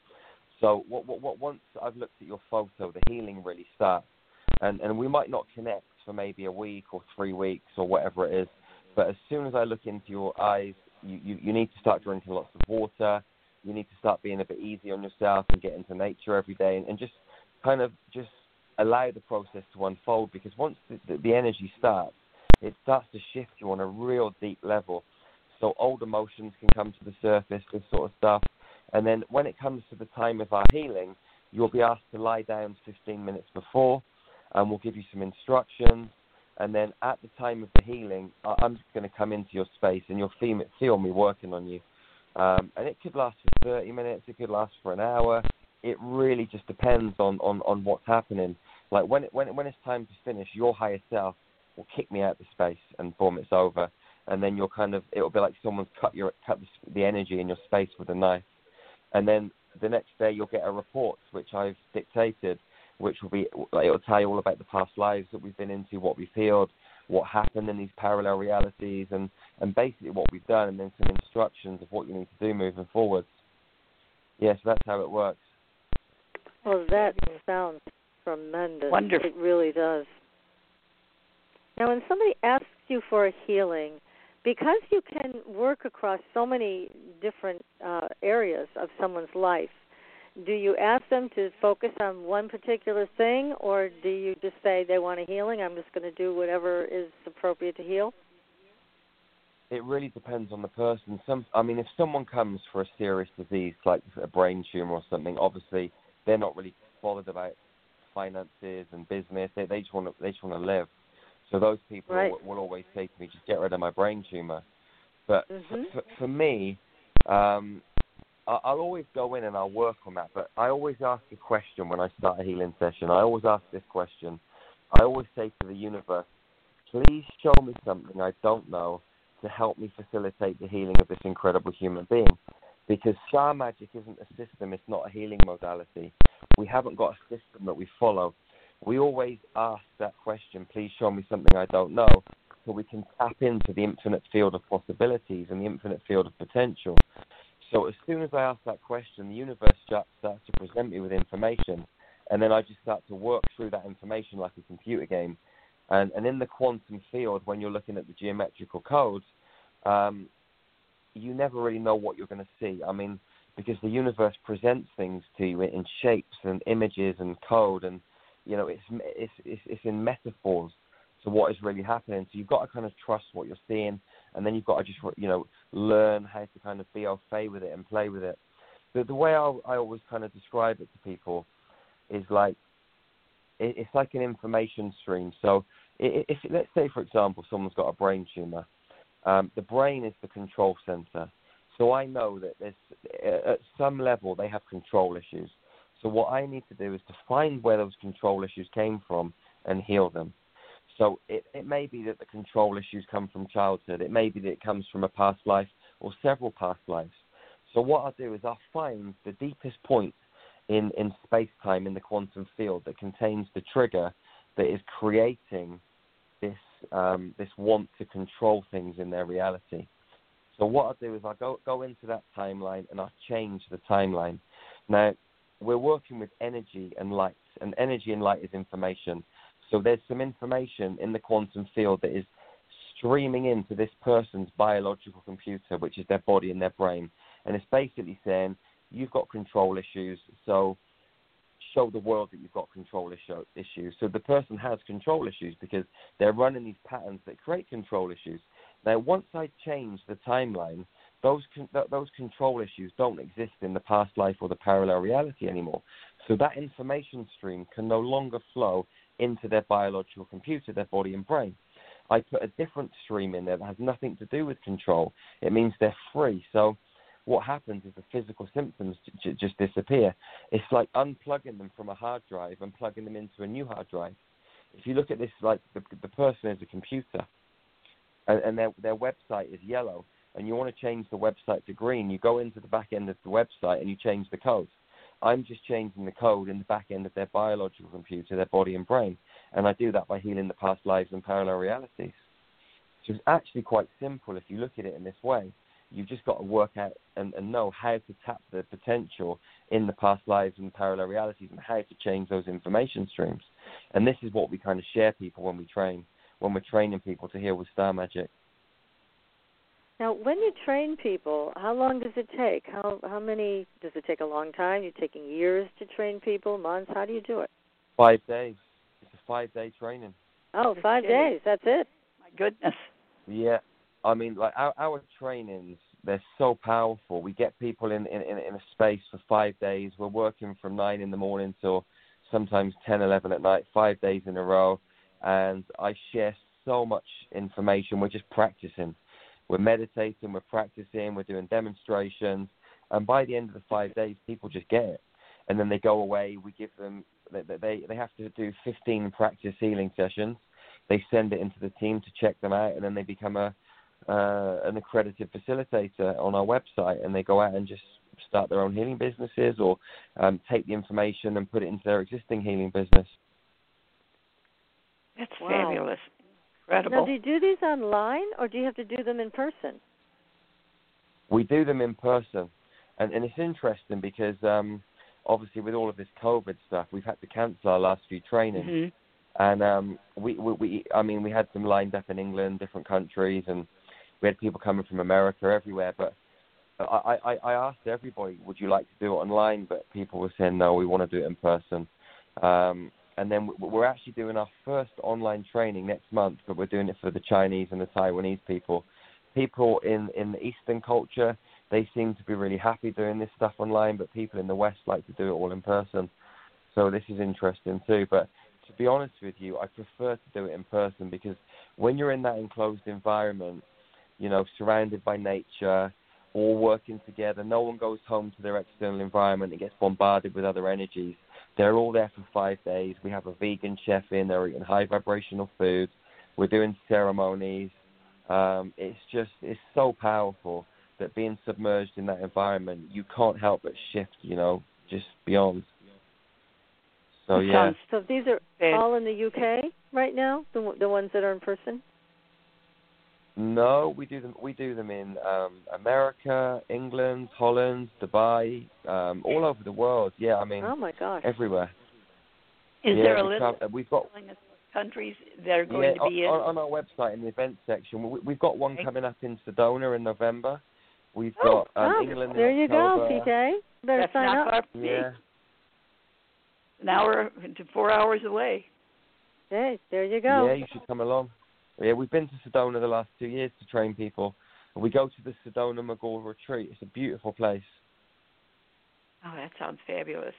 S3: So what, what, what, once I've looked at your photo, the healing really starts, and and we might not connect for maybe a week or three weeks or whatever it is, but as soon as I look into your eyes, you, you, you need to start drinking lots of water. You need to start being a bit easy on yourself and get into nature every day, and, and just kind of just allow the process to unfold because once the, the, the energy starts, it starts to shift you on a real deep level. So old emotions can come to the surface, this sort of stuff. And then when it comes to the time of our healing, you'll be asked to lie down 15 minutes before, and we'll give you some instructions. And then at the time of the healing, I'm just going to come into your space, and you'll feel, feel me working on you. Um, and it could last for 30 minutes, it could last for an hour. It really just depends on, on, on what's happening. Like when it, when it, when it's time to finish, your higher self will kick me out the space and boom, it's over. And then you'll kind of it'll be like someone's cut your cut the, the energy in your space with a knife. And then the next day you'll get a report which I've dictated, which will be like, it'll tell you all about the past lives that we've been into, what we've healed, what happened in these parallel realities, and and basically what we've done, and then some instructions of what you need to do moving forward. Yes, yeah, so that's how it works.
S1: Well, that sounds tremendous.
S2: Wonderful.
S1: It really does. Now, when somebody asks you for a healing, because you can work across so many different uh, areas of someone's life, do you ask them to focus on one particular thing, or do you just say they want a healing? I'm just going to do whatever is appropriate to heal.
S3: It really depends on the person. Some, I mean, if someone comes for a serious disease like a brain tumor or something, obviously they're not really bothered about finances and business. They, they just want to, they just want to live. So those people
S1: right.
S3: will, will, always say to me, "Just get rid of my brain tumor." But
S1: mm-hmm.
S3: for, for, me, um, I'll always go in and I'll work on that. But I always ask a question when I start a healing session. I always ask this question. I always say to the universe, "Please show me something I don't know to help me facilitate the healing of this incredible human being." Because star magic isn't a system; it's not a healing modality. We haven't got a system that we follow we always ask that question, please show me something I don't know, so we can tap into the infinite field of possibilities and the infinite field of potential. So as soon as I ask that question, the universe just starts to present me with information, and then I just start to work through that information like a computer game. And, and in the quantum field, when you're looking at the geometrical codes, um, you never really know what you're going to see. I mean, because the universe presents things to you in shapes and images and code and you know, it's it's it's, it's in metaphors to what is really happening. So you've got to kind of trust what you're seeing, and then you've got to just you know learn how to kind of be au fait with it and play with it. The the way I I always kind of describe it to people is like it, it's like an information stream. So if, let's say for example someone's got a brain tumor, um, the brain is the control center. So I know that there's at some level they have control issues. So what I need to do is to find where those control issues came from and heal them. So it, it may be that the control issues come from childhood. It may be that it comes from a past life or several past lives. So what I'll do is I'll find the deepest point in, in space time in the quantum field that contains the trigger that is creating this um, this want to control things in their reality. So what I'll do is I'll go go into that timeline and I'll change the timeline. Now we're working with energy and light, and energy and light is information. So there's some information in the quantum field that is streaming into this person's biological computer, which is their body and their brain, and it's basically saying you've got control issues, so show the world that you've got control issue, issues. So the person has control issues because they're running these patterns that create control issues. Now, once I change the timeline those con- th- those control issues don't exist in the past life or the parallel reality anymore. So that information stream can no longer flow into their biological computer, their body and brain. I put a different stream in there that has nothing to do with control. It means they're free. So what happens is the physical symptoms j- just disappear. It's like unplugging them from a hard drive and plugging them into a new hard drive. If you look at this, like the, the person is a computer, and, and their their website is yellow, and you want to change the website to green, you go into the back end of the website and you change the code. I'm just changing the code in the back end of their biological computer, their body and brain, and I do that by healing the past lives and parallel realities. So it's actually quite simple if you look at it in this way. You've just got to work out and, and know how to tap the potential in the past lives and parallel realities and how to change those information streams. And this is what we kind of share people when we train, when we're training people to heal with star magic.
S1: Now, when you train people, how long does it take? How how many does it take? A long time? You're taking years to train people, months. How do you do it?
S3: Five days. It's a five day training.
S1: Oh, five days. That's it.
S2: My goodness.
S3: Yeah, I mean, like our, our trainings, they're so powerful. We get people in, in in a space for five days. We're working from nine in the morning till sometimes ten, eleven at night, five days in a row, and I share so much information. We're just practicing we're meditating, we're practicing, we're doing demonstrations, and by the end of the five days, people just get it, and then they go away. We give them they they, they have to do 15 practice healing sessions. They send it into the team to check them out, and then they become a uh, an accredited facilitator on our website, and they go out and just start their own healing businesses or um, take the information and put it into their existing healing business.
S2: That's
S1: Wow.
S2: fabulous. Incredible.
S1: Now, do you do these online or do you have to do them in person?
S3: We do them in person, and and it's interesting because um, obviously with all of this COVID stuff, we've had to cancel our last few trainings.
S2: Mhm.
S3: and um we, we we I mean we had them lined up in England, different countries, and we had people coming from America everywhere. But I I, I asked everybody, would you like to do it online? But people were saying no, we want to do it in person. Um, and then we- we're actually doing our first online training next month, but we're doing it for the Chinese and the Taiwanese people. People in in the Eastern culture, they seem to be really happy doing this stuff online, but people in the West like to do it all in person. So this is interesting too. But to be honest with you, I prefer to do it in person because when you're in that enclosed environment, you know, surrounded by nature, all working together, no one goes home to their external environment and gets bombarded with other energies. They're all there for five days. We have a vegan chef in, they're eating high vibrational food. We're doing ceremonies. Um, it's just, it's so powerful that being submerged in that environment, you can't help but shift, you know, just beyond. So yeah.
S1: So these are all in the UK right now, the the ones that are in person.
S3: No, we do them. We do them in um, America, England, Holland, Dubai, um, all over the world. Yeah, I mean
S1: Oh my gosh!
S3: everywhere.
S2: Is
S3: yeah,
S2: there a
S3: we
S2: list
S3: travel- we've got
S2: telling us what countries that are
S3: yeah,
S2: going to be in?
S3: on, on our website in the events section. We, we've got one
S2: Okay.
S3: coming up in Sedona in November. We've
S1: Oh,
S3: got um,
S1: wow.
S3: England. in
S1: there you go,
S3: October.
S1: PK. Better
S2: That's
S1: sign
S2: not
S1: up.
S2: far from.
S3: Yeah,
S2: An hour to four hours away.
S1: Hey, there you go.
S3: yeah, you should come along. Yeah, we've been to Sedona the last two years to train people. And we go to the Sedona Mago retreat. It's a beautiful place.
S2: Oh, that sounds fabulous.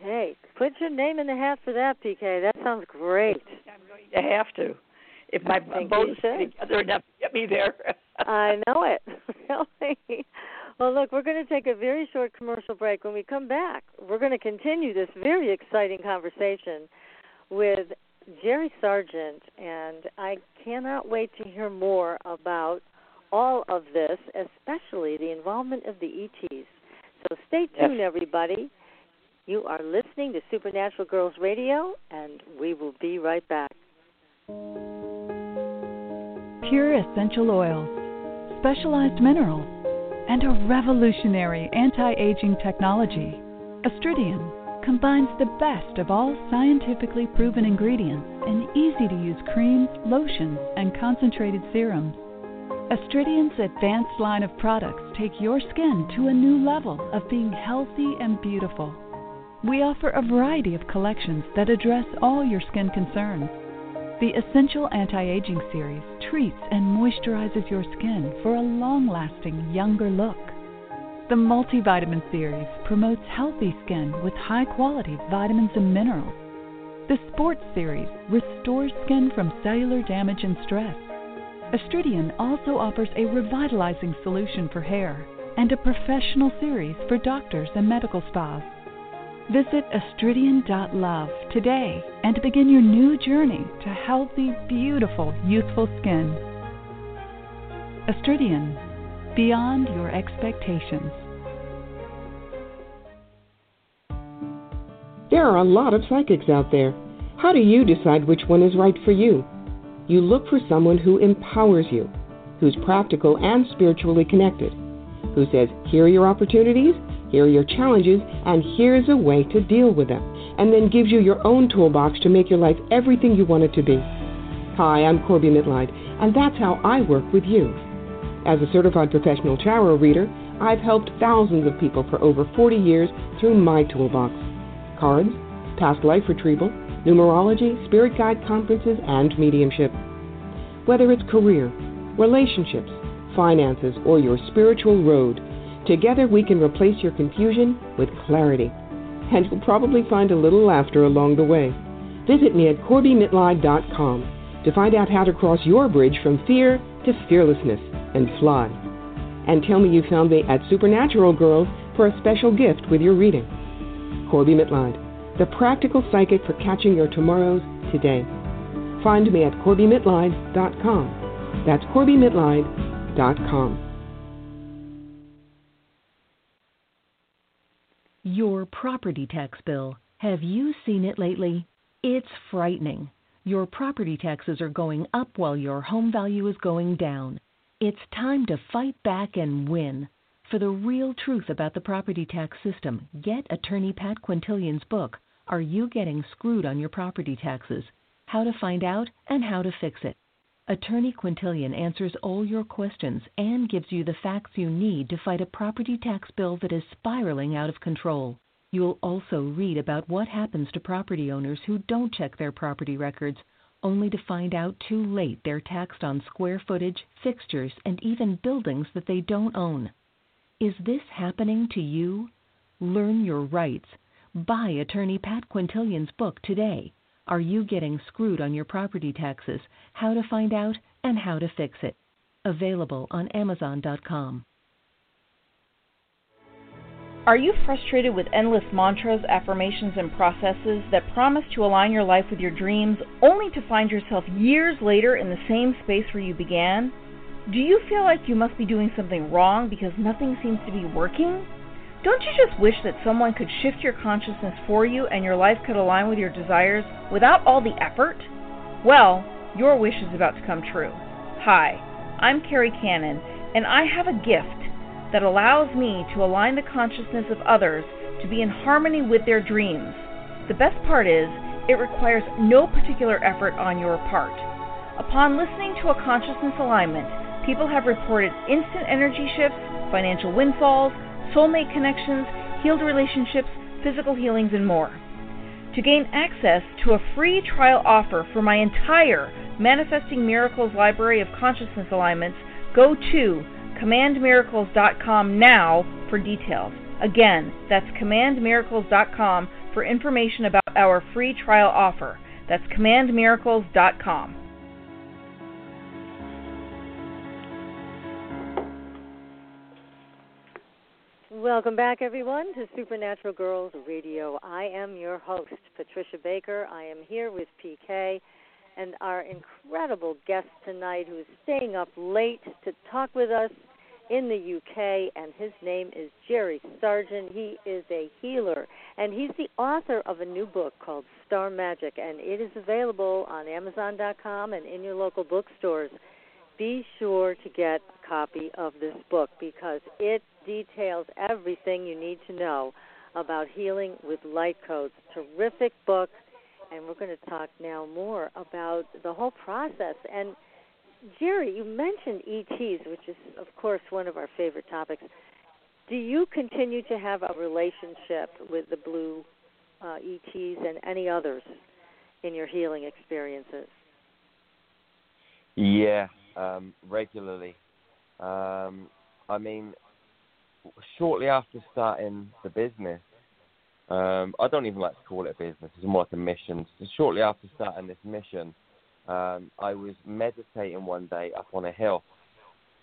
S1: Hey, put your name in the hat for that, PK. That sounds great.
S2: I'm going to have to. If my
S1: think
S2: boat
S1: you
S2: is
S1: should.
S2: together enough to get me there.
S1: I know it. really. Well, look, we're going to take a very short commercial break. When we come back, we're going to continue this very exciting conversation with Jerry Sargeant, and I cannot wait to hear more about all of this, especially the involvement of the ETs. So stay tuned, everybody. You are listening to Supernatural Girls Radio, and we will be right back.
S4: Pure essential oils, specialized minerals, and a revolutionary anti aging technology. Astridian combines the best of all scientifically proven ingredients in easy to use creams, lotions, and concentrated serums. Astridian's advanced line of products take your skin to a new level of being healthy and beautiful. We offer a variety of collections that address all your skin concerns. The Essential Anti Aging Series treats and moisturizes your skin for a long lasting, younger look. The Multivitamin Series promotes healthy skin with high quality vitamins and minerals. The Sports Series restores skin from cellular damage and stress. Astridian also offers a revitalizing solution for hair and a professional series for doctors and medical spas. Visit astridian.love today and begin your new journey to healthy, beautiful, youthful skin. Astridian, beyond your expectations.
S5: There are a lot of psychics out there. How do you decide which one is right for you? You look for someone who empowers you, who's practical and spiritually connected, who says, here are your opportunities, here are your challenges, and here's a way to deal with them, and then gives you your own toolbox to make your life everything you want it to be. Hi, I'm Corbie Mitleid, and that's how I work with you. As a certified professional tarot reader, I've helped thousands of people for over 40 years through my toolbox cards, past life retrieval, numerology, spirit guide conferences, and mediumship. Whether it's career, relationships, finances, or your spiritual road, together we can replace your confusion with clarity. And you'll probably find a little laughter along the way. Visit me at CorbieMitleid.com to find out how to cross your bridge from fear to fearlessness and fly. And tell me you found me at Supernatural Girls for a special gift with your reading. Corbie Mitleid, the practical psychic for catching your tomorrows today. Find me at CorbieMitleid.com. That's CorbieMitleid.com.
S6: Your property tax bill. Have you seen it lately? It's frightening. Your property taxes are going up while your home value is going down. It's time to fight back and win. For the real truth about the property tax system, get attorney Pat Quintilian's book, Are You Getting Screwed on Your Property Taxes? How to Find Out and How to Fix It. Attorney Quintilian answers all your questions and gives you the facts you need to fight a property tax bill that is spiraling out of control. You'll also read about what happens to property owners who don't check their property records, only to find out too late they're taxed on square footage, fixtures, and even buildings that they don't own. Is this happening to you? Learn your rights. Buy attorney Pat Quintilian's book today. Are you getting screwed on your property taxes? How to find out and how to fix it. Available on Amazon.com.
S7: Are you frustrated with endless mantras, affirmations, and processes that promise to align your life with your dreams only to find yourself years later in the same space where you began? Do you feel like you must be doing something wrong because nothing seems to be working? Don't you just wish that someone could shift your consciousness for you and your life could align with your desires without all the effort? Well, your wish is about to come true. Hi, I'm Carrie Cannon, and I have a gift that allows me to align the consciousness of others to be in harmony with their dreams. The best part is, it requires no particular effort on your part. Upon listening to a consciousness alignment, people have reported instant energy shifts, financial windfalls, soulmate connections, healed relationships, physical healings, and more. To gain access to a free trial offer for my entire Manifesting Miracles library of consciousness alignments, go to commandmiracles.com now for details. Again, that's commandmiracles.com for information about our free trial offer. That's commandmiracles.com.
S1: Welcome back, everyone, to Supernatural Girls Radio. I am your host, Patricia Baker. I am here with PK and our incredible guest tonight who is staying up late to talk with us in the UK, and his name is Jerry Sargeant. He is a healer, and he's the author of a new book called Star Magic, and it is available on Amazon.com and in your local bookstores. Be sure to get a copy of this book because it details everything you need to know about healing with light codes. Terrific book, and we're going to talk now more about the whole process and Jerry, you mentioned ETs, which is, of course, one of our favorite topics. Do you continue to have a relationship with the blue uh, ETs and any others in your healing experiences?
S3: Yeah, um, regularly. Um, I mean, shortly after starting the business, um, I don't even like to call it a business. It's more like a mission. So shortly after starting this mission, um, I was meditating one day up on a hill,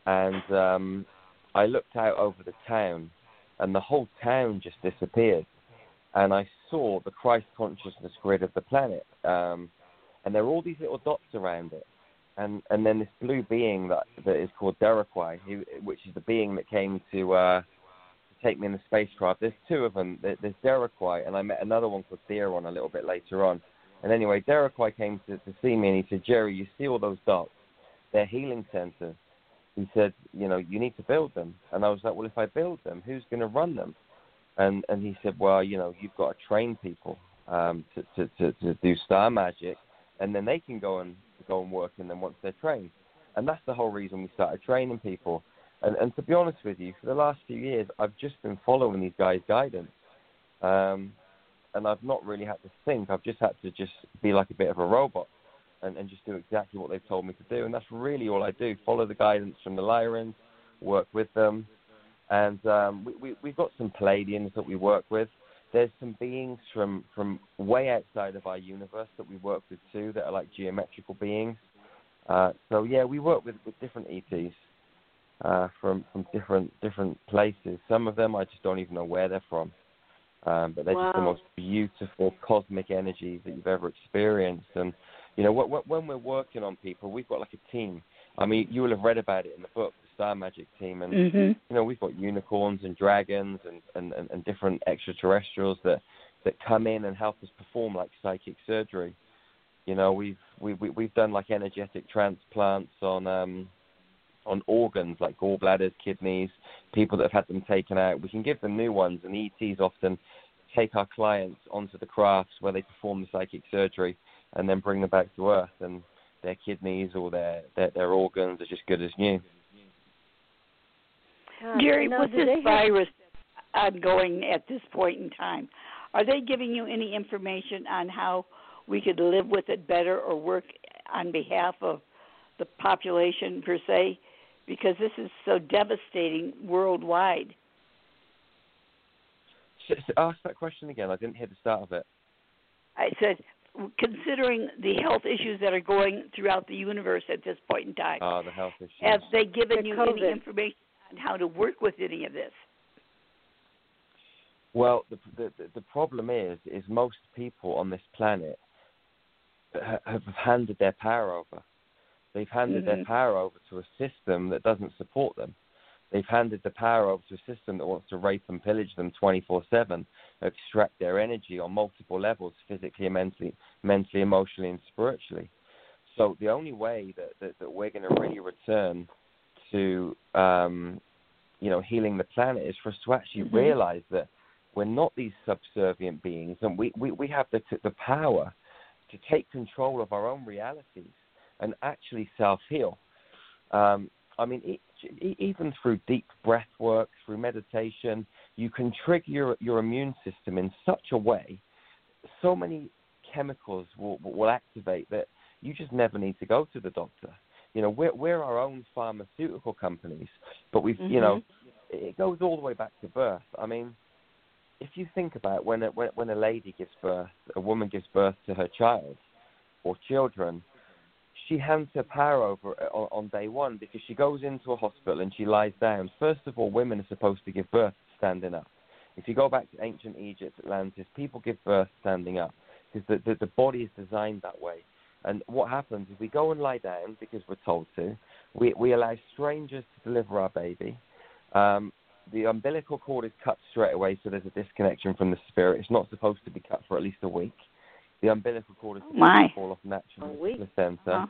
S3: and um, I looked out over the town, and the whole town just disappeared, and I saw the Christ consciousness grid of the planet, um, and there were all these little dots around it, and and then this blue being that that is called who, which is the being that came to. Uh, take me in the spacecraft. There's two of them. There's Derekwai, and I met another one called Theron a little bit later on. And anyway, Derekwai came to, to see me and he said, Jerry, you see all those dots? They're healing centers. He said, you know, you need to build them. And I was like, well, if I build them, who's going to run them? And and he said, well, you know, you've got to train people um, to, to, to, to do star magic, and then they can go and go and work in them once they're trained. And that's the whole reason we started training people. And, and to be honest with you, for the last few years, I've just been following these guys' guidance. Um, and I've not really had to think. I've just had to just be like a bit of a robot and, and just do exactly what they've told me to do. And that's really all I do: follow the guidance from the Lyrans, work with them, and um, we, we we've got some Pleiadians that we work with. There's some beings from from way outside of our universe that we work with too, that are like geometrical beings. Uh, so yeah, we work with, with different ETs uh, from from different different places. Some of them I just don't even know where they're from. Um, but they're
S1: wow.
S3: just the most beautiful cosmic energies that you've ever experienced. And you know, when we're working on people, we've got like a team. I mean, you will have read about it in the book, Star Magic team, and
S2: mm-hmm.
S3: you know we've got unicorns and dragons and, and, and, and different extraterrestrials that that come in and help us perform like psychic surgery. You know, we've we, we we've done like energetic transplants on um on organs like gallbladders, kidneys, people that have had them taken out. We can give them new ones, and ETs often take our clients onto the crafts where they perform the psychic surgery and then bring them back to Earth, and their kidneys or their their, their organs are just good as new.
S2: Jerry, with this virus ongoing at this point in time, are they giving you any information on how we could live with it better or work on behalf of the population per se? Because this is so devastating worldwide.
S3: Ask that question again. I didn't hear the start of it.
S2: I said, considering the health issues that are going throughout the universe at this point in time.
S3: Ah, the health issues.
S2: Have they given
S1: the
S2: you
S1: COVID.
S2: any information on how to work with any of this?
S3: Well, the, the the problem is, is most people on this planet have handed their power over. They've handed
S2: mm-hmm.
S3: their power over to a system that doesn't support them. They've handed the power over to a system that wants to rape and pillage them 24/7, extract their energy on multiple levels, physically and mentally, mentally, emotionally, and spiritually. So the only way that that, that we're going to really return to, um, you know, healing the planet is for us to actually
S2: mm-hmm.
S3: realize that we're not these subservient beings, and we, we, we have the the power to take control of our own realities and actually self heal. Um, I mean, it, even through deep breath work, through meditation, you can trigger your, your immune system in such a way, so many chemicals will, will activate that you just never need to go to the doctor. You know, we're, we're our own pharmaceutical companies, but we've,
S2: mm-hmm.
S3: you know, it goes all the way back to birth. I mean, if you think about when a, when, when a lady gives birth, a woman gives birth to her child or children, she hands her power over on, on day one because she goes into a hospital and she lies down. First of all, women are supposed to give birth standing up. If you go back to ancient Egypt, Atlantis, people give birth standing up because the, the, the body is designed that way. And what happens is we go and lie down because we're told to. We, we allow strangers to deliver our baby. Um, the umbilical cord is cut straight away, so there's a disconnection from the spirit. It's not supposed to be cut for at least a week. The umbilical cord is supposed
S2: My.
S3: to fall off naturally to the center.
S2: Huh.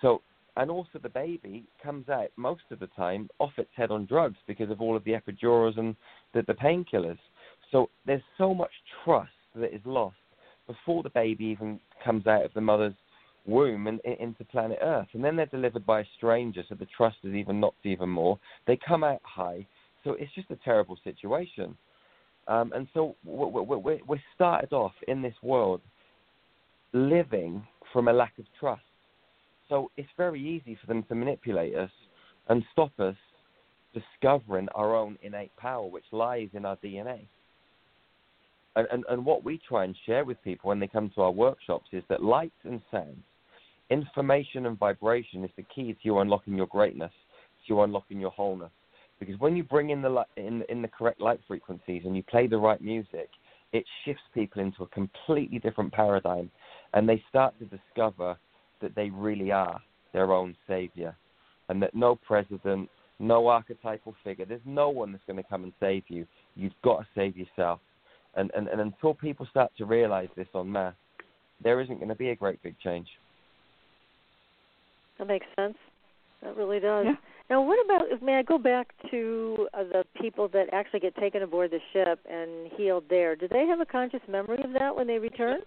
S3: So, and also the baby comes out most of the time off its head on drugs because of all of the epidurals and the, the painkillers. So there's so much trust that is lost before the baby even comes out of the mother's womb and, into planet Earth. And then they're delivered by a stranger, so the trust is even knocked even more. They come out high, so it's just a terrible situation. Um, and so we're, we're started off in this world living from a lack of trust. So it's very easy for them to manipulate us and stop us discovering our own innate power, which lies in our DNA. And, and, and what we try and share with people when they come to our workshops is that light and sound, information and vibration is the key to you unlocking your greatness, to you unlocking your wholeness. Because when you bring in the in, in the correct light frequencies and you play the right music, it shifts people into a completely different paradigm, and they start to discover that they really are their own savior, and that no president, no archetypal figure, there's no one that's going to come and save you. You've got to save yourself. And, and, and until people start to realize this en masse, there isn't going to be a great big change.
S1: That makes sense. That really does.
S2: Yeah.
S1: Now, what about? May I go back to uh, the people that actually get taken aboard the ship and healed there? Do they have a conscious memory of that when they return?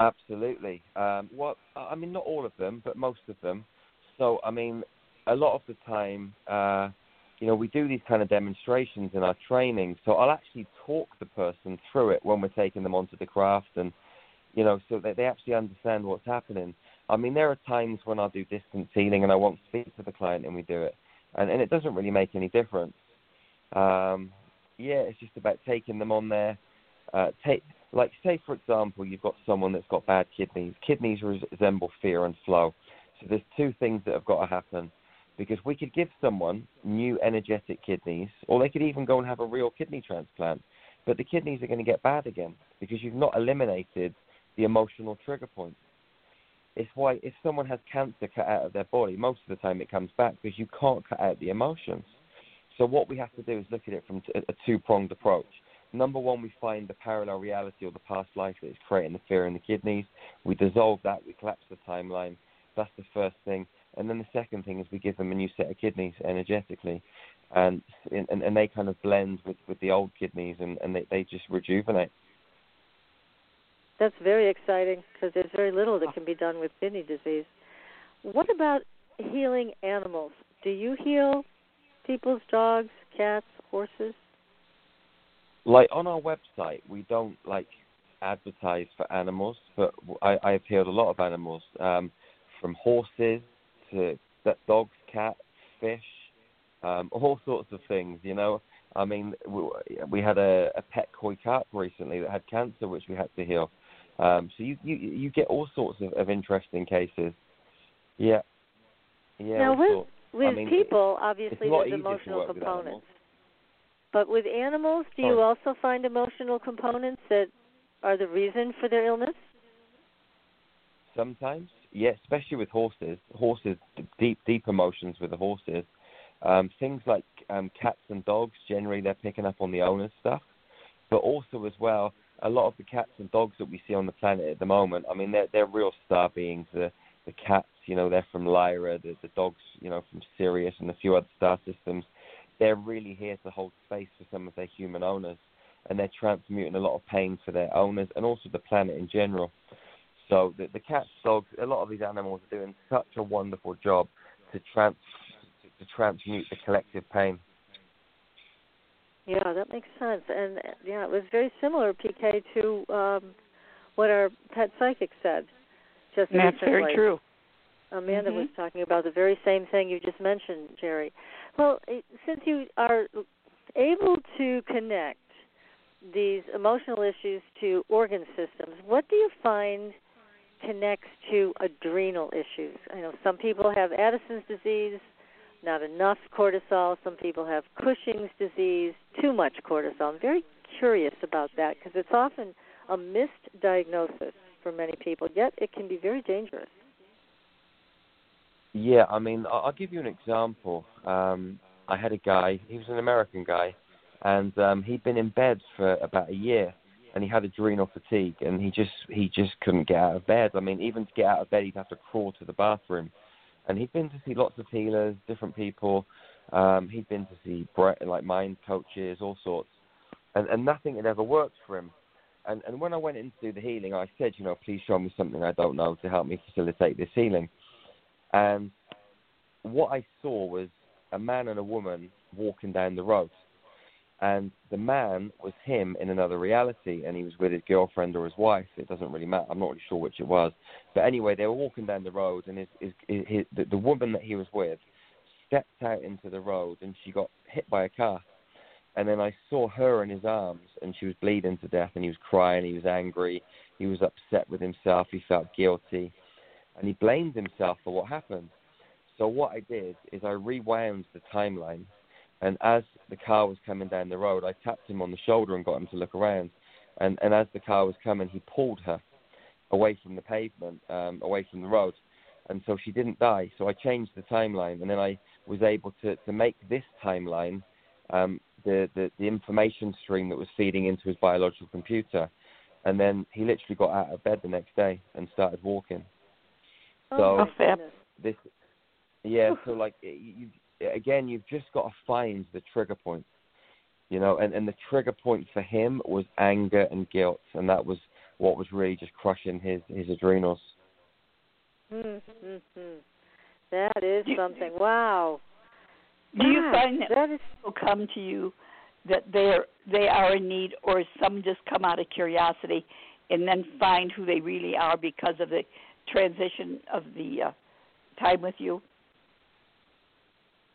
S3: Absolutely. Um, well, I mean, not all of them, but most of them. So, I mean, a lot of the time, uh, you know, we do these kind of demonstrations in our training. So I'll actually talk the person through it when we're taking them onto the craft, and you know, so that they actually understand what's happening. I mean, there are times when I'll do distance healing and I won't speak to the client, and we do it, and and it doesn't really make any difference. Um, yeah, it's just about taking them on there. Uh, take like say for example, you've got someone that's got bad kidneys. Kidneys resemble fear and flow. So there's two things that have got to happen because we could give someone new energetic kidneys, or they could even go and have a real kidney transplant. But the kidneys are going to get bad again because you've not eliminated the emotional trigger point. It's why if someone has cancer cut out of their body, most of the time it comes back because you can't cut out the emotions. So what we have to do is look at it from a two-pronged approach. Number one, we find the parallel reality or the past life that is creating the fear in the kidneys. We dissolve that. We collapse the timeline. That's the first thing. And then the second thing is we give them a new set of kidneys energetically, and and, and they kind of blend with, with the old kidneys, and, and they, they just rejuvenate.
S1: That's very exciting because there's very little that can be done with kidney disease. What about healing animals? Do you heal people's dogs, cats, horses?
S3: Like on our website, we don't like advertise for animals, but I, I've healed a lot of animals, um, from horses to dogs, cats, fish, um, all sorts of things. You know, I mean, we, we had a, a pet koi carp recently that had cancer, which we had to heal. Um, so you, you you get all sorts of, of interesting cases. Yeah. Yeah.
S1: Now with with
S3: I mean,
S1: people, obviously there's emotional components. But with animals, do you also find emotional components that are the reason for their illness?
S3: Sometimes, yeah, especially with horses. Horses, deep, deep emotions with the horses. Um, things like um, cats and dogs, generally they're picking up on the owner's stuff. But also as well, a lot of the cats and dogs that we see on the planet at the moment, I mean, they're they're real star beings. The the cats, you know, they're from Lyra. The the dogs, you know, from Sirius and a few other star systems. They're really here to hold space for some of their human owners, and they're transmuting a lot of pain for their owners and also the planet in general. So the the cats, dogs, a lot of these animals are doing such a wonderful job to trans to transmute the collective pain.
S1: Yeah, that makes sense. And yeah, it was very similar, PK, to um, what our pet psychic said just
S2: That's
S1: recently.
S2: very true.
S1: Amanda
S2: mm-hmm.
S1: was talking about the very same thing you just mentioned, Jerry. Well, since you are able to connect these emotional issues to organ systems, what do you find connects to adrenal issues? I know some people have Addison's disease, not enough cortisol. Some people have Cushing's disease, too much cortisol. I'm very curious about that because it's often a misdiagnosis for many people, yet it can be very dangerous.
S3: Yeah, I mean, I'll give you an example. Um, I had a guy, he was an American guy, and um, he'd been in bed for about a year, and he had adrenal fatigue, and he just he just couldn't get out of bed. I mean, even to get out of bed, he'd have to crawl to the bathroom and he'd been to see lots of healers, different people. Um, he'd been to see Brett, like mind coaches, all sorts, and and nothing had ever worked for him. And and when I went in to do the healing, I said, you know, please show me something I don't know to help me facilitate this healing. And what I saw was a man and a woman walking down the road and the man was him in another reality, and he was with his girlfriend or his wife. It doesn't really matter. I'm not really sure which it was, but anyway, they were walking down the road, and his, his, his, his the, the woman that he was with stepped out into the road, and she got hit by a car. And then I saw her in his arms, and she was bleeding to death, and he was crying. He was angry. He was upset with himself. He felt guilty, and he blamed himself for what happened. So what I did is I rewound the timeline and as the car was coming down the road, I tapped him on the shoulder and got him to look around. And, and as the car was coming, he pulled her away from the pavement, um, away from the road. And so she didn't die. So I changed the timeline, and then I was able to, to make this timeline um, the, the, the information stream that was feeding into his biological computer. And then he literally got out of bed the next day and started walking.
S1: Oh,
S3: so this, yeah. So like you, again, you've just got to find the trigger point. You know, and, and the trigger point for him was anger and guilt, and that was what was really just crushing his his adrenals.
S1: Mm-hmm. That is something. Wow.
S2: Do you find that,
S1: that is...
S2: people come to you that they're they are in need, or some just come out of curiosity and then find who they really are because of the transition of the uh, time with you?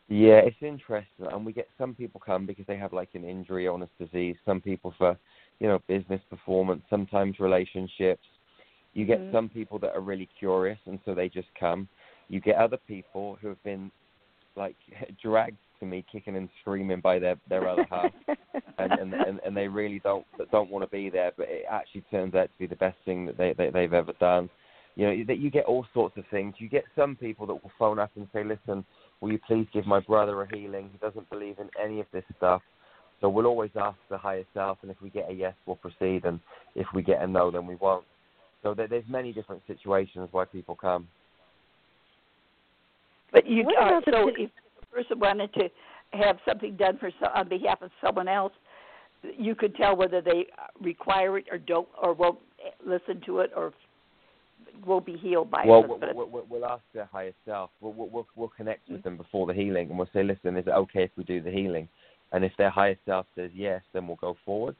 S3: Yeah, it's interesting, and we get some people come because they have like an injury, or illness, disease. Some people for, you know, business performance. Sometimes relationships. You get
S1: mm-hmm.
S3: some people that are really curious, and so they just come. You get other people who have been like dragged to me, kicking and screaming by their their other half, and, and and and they really don't don't want to be there, but it actually turns out to be the best thing that they, they they've ever done. You know that you get all sorts of things. You get some people that will phone up and say, "Listen, will you please give my brother a healing? He doesn't believe in any of this stuff." So we'll always ask the higher self, and if we get a yes, we'll proceed, and if we get a no, then we won't. So there's many different situations why people come.
S2: But you uh, so if a person wanted to have something done for on behalf of someone else, you could tell whether they require it or don't, or won't listen to it, or won't be healed by
S3: well,
S2: it.
S3: Well, we'll, we'll ask their higher self. We'll, we'll, we'll connect with them before the healing, and we'll say, "Listen, is it okay if we do the healing?" And if their higher self says yes, then we'll go forward.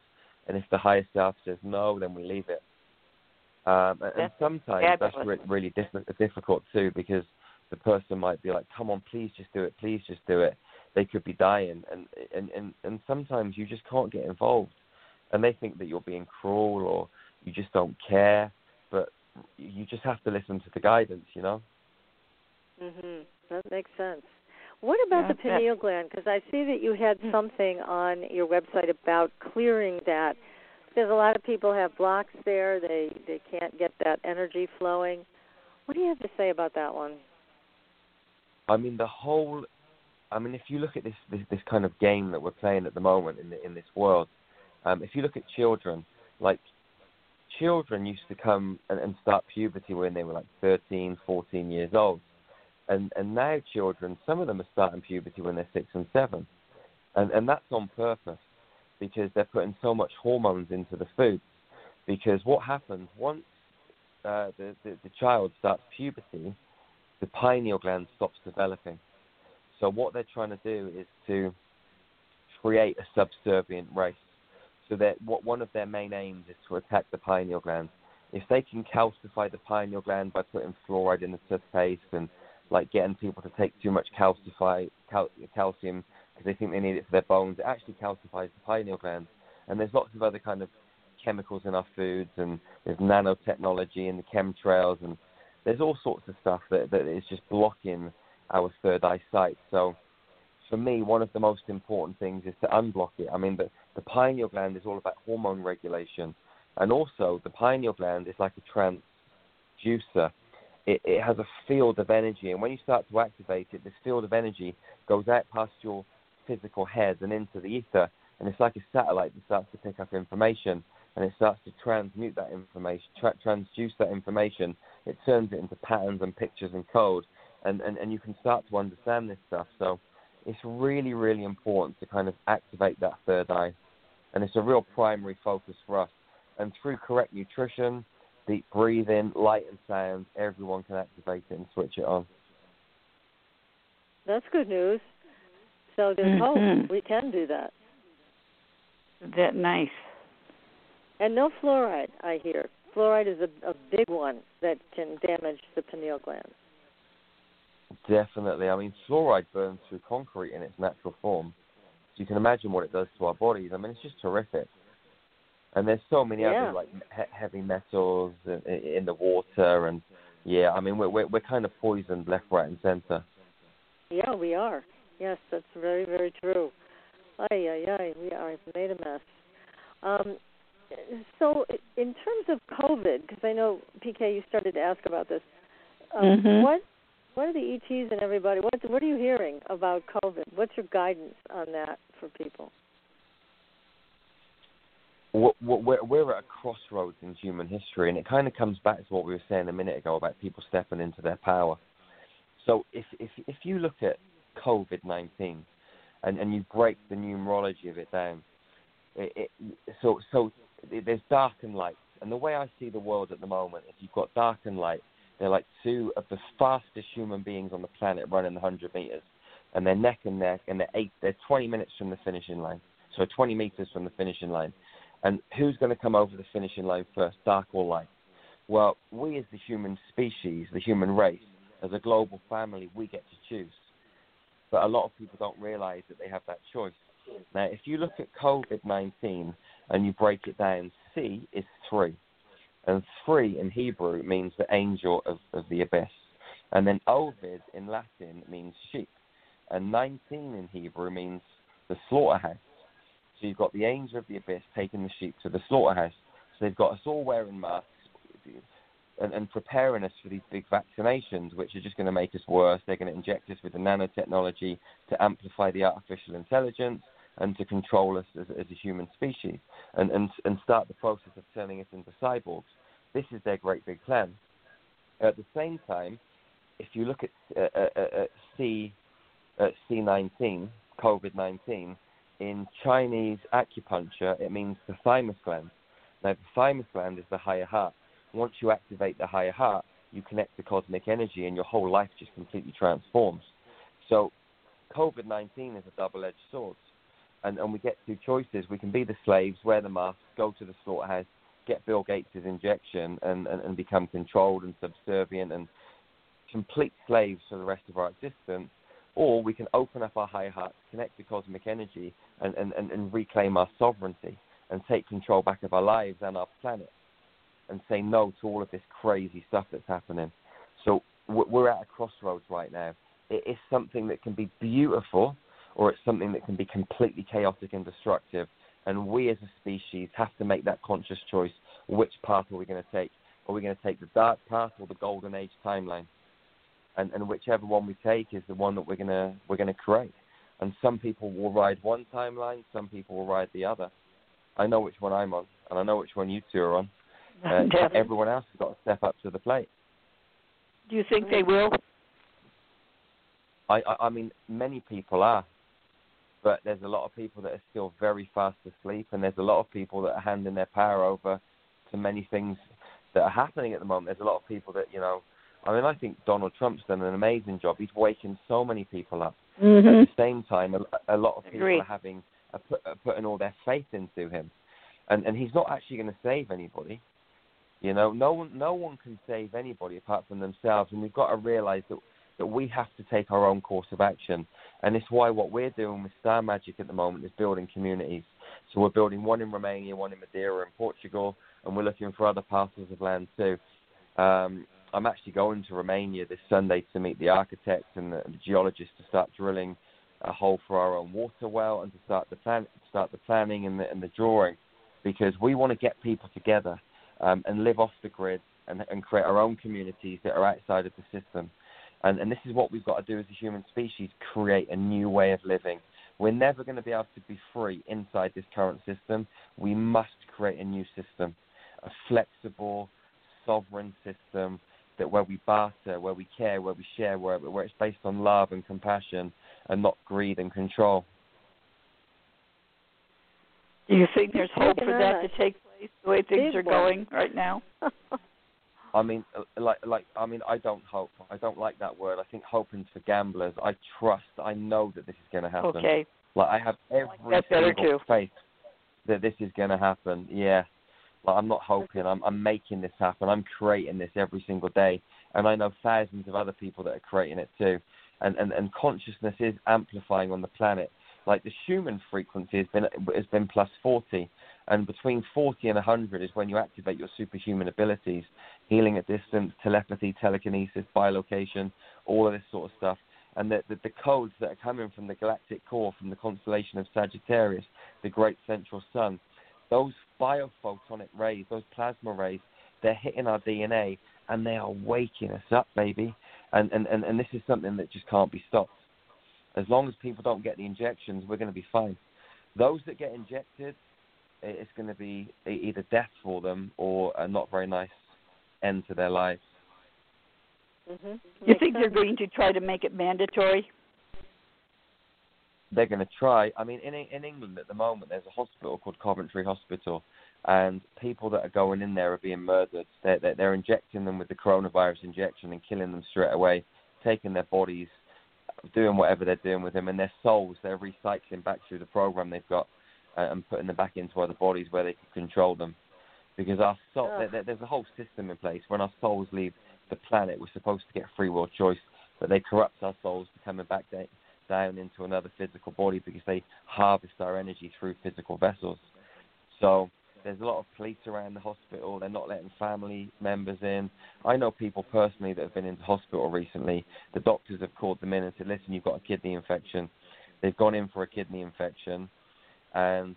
S3: And if the higher self says no, then we leave it. Um, and, and sometimes
S2: fabulous.
S3: that's re- really diff- difficult too because the person might be like, "Come on, please just do it, please just do it." They could be dying, and and and and sometimes you just can't get involved, and they think that you're being cruel or you just don't care, but you just have to listen to the guidance, you know.
S1: Mhm. That makes sense. What about
S2: yeah,
S1: the pineal gland? Because I see that you had
S2: Hmm.
S1: something on your website about clearing that. Because a lot of people have blocks there; they they can't get that energy flowing. What do you have to say about that one?
S3: I mean, the whole. I mean, if you look at this this, this kind of game that we're playing at the moment in the, in this world, um, if you look at children, like children used to come and, and start puberty when they were like 13, 14 years old, and and now children, some of them are starting puberty when they're six and seven, and and that's on purpose because they're putting so much hormones into the food. Because what happens once uh, the, the the child starts puberty, the pineal gland stops developing. So what they're trying to do is to create a subservient race. So that what one of their main aims is to attack the pineal gland. If they can calcify the pineal gland by putting fluoride in the toothpaste and like getting people to take too much calcify cal- calcium because they think they need it for their bones, it actually calcifies the pineal gland. And there's lots of other kind of chemicals in our foods, and there's nanotechnology and the chemtrails, and there's all sorts of stuff that that is just blocking our third eye sight. So for me, one of the most important things is to unblock it. I mean, the, the pineal gland is all about hormone regulation, and also the pineal gland is like a transducer. It, it has a field of energy, and when you start to activate it, this field of energy goes out past your physical head and into the ether, and it's like a satellite that starts to pick up information, and it starts to transmute that information, tra- transduce that information. It turns it into patterns and pictures and code, and, and, and you can start to understand this stuff. So it's really, really important to kind of activate that third eye. And it's a real primary focus for us. And through correct nutrition, deep breathing, light and sound, everyone can activate it and switch it on.
S1: That's good news. So there's
S2: Mhm.
S1: hope. We can do that.
S2: That nice.
S1: And no fluoride, I hear. Fluoride is a, a big one that can damage the pineal gland.
S3: Definitely. I mean, fluoride burns through concrete in its natural form. So you can imagine what it does to our bodies. I mean, it's just terrific. And there's so many
S1: Yeah.
S3: other like he- heavy metals in, in the water, and yeah, I mean, we're, we're we're kind of poisoned left, right, and center.
S1: Yeah, we are. Yes, that's very, very true. Ay, ay, ay, we are made a mess. Um, so, in terms of COVID, because I know PK, you started to ask about this. Um,
S2: Mhm.
S1: What what are the ETs and everybody? What what are you hearing about COVID? What's your guidance on that for people?
S3: We're, we're, at a crossroads in human history, and it kind of comes back to what we were saying a minute ago about people stepping into their power. So, if if if you look at COVID nineteen, and and you break the numerology of it down, it, it, so so there's dark and light, and the way I see the world at the moment is you've got dark and light. They're like two of the fastest human beings on the planet running the hundred meters, and they're neck and neck, and they're eight. They're 20 minutes from the finishing line, so 20 meters from the finishing line. And who's going to come over the finishing line first, dark or light? Well, we as the human species, the human race, as a global family, we get to choose. But a lot of people don't realize that they have that choice. Now, if you look at COVID 19 and you break it down, C is three. And three in Hebrew means the angel of, of the abyss. And then Ovid in Latin means sheep. And 19 in Hebrew means the slaughterhouse. So you've got the angel of the abyss taking the sheep to the slaughterhouse. So they've got us all wearing masks. and, and preparing us for these big vaccinations, which are just going to make us worse. They're going to inject us with the nanotechnology to amplify the artificial intelligence and to control us as, as a human species and, and, and start the process of turning us into cyborgs. This is their great big plan. At the same time, if you look at uh, uh, uh, C, uh, C19, COVID 19, in Chinese acupuncture, it means the thymus gland. Now, the thymus gland is the higher heart. Once you activate the higher heart, you connect to cosmic energy, and your whole life just completely transforms. So, COVID 19 is a double edged sword. And, and we get two choices. We can be the slaves, wear the mask, go to the slaughterhouse, get Bill Gates' injection, and, and, and become controlled and subservient and complete slaves for the rest of our existence, or we can open up our higher heart, connect to cosmic energy, and, and, and, and reclaim our sovereignty and take control back of our lives and our planet and say no to all of this crazy stuff that's happening. So we're at a crossroads right now. It is something that can be beautiful or it's something that can be completely chaotic and destructive. And we as a species have to make that conscious choice. Which path are we going to take? Are we going to take the dark path or the golden age timeline? And, and whichever one we take is the one that we're going to we're going to create. And some people will ride one timeline, some people will ride the other. I know which one I'm on, and I know which one you two are on. Uh, everyone else has got to step up to the plate.
S2: Do you think they will?
S3: I, I, I mean, many people are, but there's a lot of people that are still very fast asleep, and there's a lot of people that are handing their power over to many things that are happening at the moment. There's a lot of people that you know. I mean, I think Donald Trump's done an amazing job. He's waking so many people up.
S2: Mm-hmm.
S3: At the same time, a, a lot of people
S2: Agreed.
S3: are having are, put, are putting all their faith into him, and and he's not actually going to save anybody. You know, no one no one can save anybody apart from themselves, and we've got to realise that that we have to take our own course of action. And it's why what we're doing with Star Magic at the moment is building communities. So we're building one in Romania, one in Madeira, and Portugal, and we're looking for other parcels of land too. Um, I'm actually going to Romania this Sunday to meet the architect and the, the geologist to start drilling a hole for our own water well and to start the plan, start the planning and the, and the drawing, because we want to get people together um, and live off the grid and, and create our own communities that are outside of the system. And, and this is what we've got to do as a human species create a new way of living. We're never going to be able to be free inside this current system. We must create a new system, a flexible, sovereign system that where we barter, where we care, where we share, where, where it's based on love and compassion and not greed and control.
S2: Do you think there's hope for that to take place the way things are going right now?
S3: I mean, uh, like, like, I mean, I don't hope. I don't like that word. I think hoping's for gamblers. I trust. I know that this is going to happen.
S2: Okay.
S3: Like, I have every
S2: that better
S3: single
S2: too.
S3: faith that this is going to happen. Yeah. Like, I'm not hoping. I'm, I'm making this happen. I'm creating this every single day, and I know thousands of other people that are creating it too. And and and consciousness is amplifying on the planet. Like the Schumann frequency has been has been plus 40, and between 40 and 100 is when you activate your superhuman abilities, healing at distance, telepathy, telekinesis, bilocation, all of this sort of stuff. And the, the, codes that are coming from the galactic core, from the constellation of Sagittarius, the great central sun, those biophotonic rays, those plasma rays, they're hitting our DNA and they are waking us up, baby. And, and, and, and this is something that just can't be stopped. As long as people don't get the injections, we're going to be fine. Those that get injected, it's going to be either death for them or uh, not very nice end to their lives.
S1: hmm
S2: You think they're going to try to make it mandatory?
S3: they're going to try. I mean, in in England at the moment, there's a hospital called Coventry Hospital, and people that are going in there are being murdered. They're they're, they're injecting them with the coronavirus injection and killing them straight away, taking their bodies, doing whatever they're doing with them, and their souls they're recycling back through the program they've got uh, and putting them back into other bodies where they can control them. Because our soul, there, there- there's a whole system in place. When our souls leave the planet, we're supposed to get free will choice, but they corrupt our souls to coming back da- down into another physical body because they harvest our energy through physical vessels. So there's a lot of police around the hospital. They're not letting family members in. I know people personally that have been into hospital recently. The doctors have called them in and said, "Listen, you've got a kidney infection." They've gone in for a kidney infection, and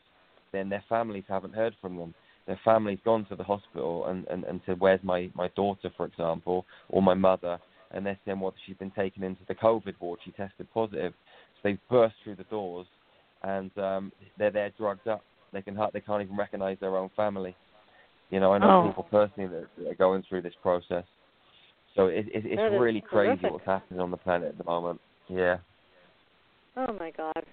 S3: then their families haven't heard from them. Their family's gone to the hospital and, and, and said, Where's my, my daughter, for example, or my mother? And they're saying, Well, she's been taken into the COVID ward. She tested positive. So they burst through the doors and um, they're there drugged up. They can they can't even recognize their own family. You know, I know
S1: oh.
S3: people personally that, that are going through this process. So it, it, it's really crazy
S1: horrific.
S3: what's happening on the planet at the moment. Yeah.
S1: Oh my God.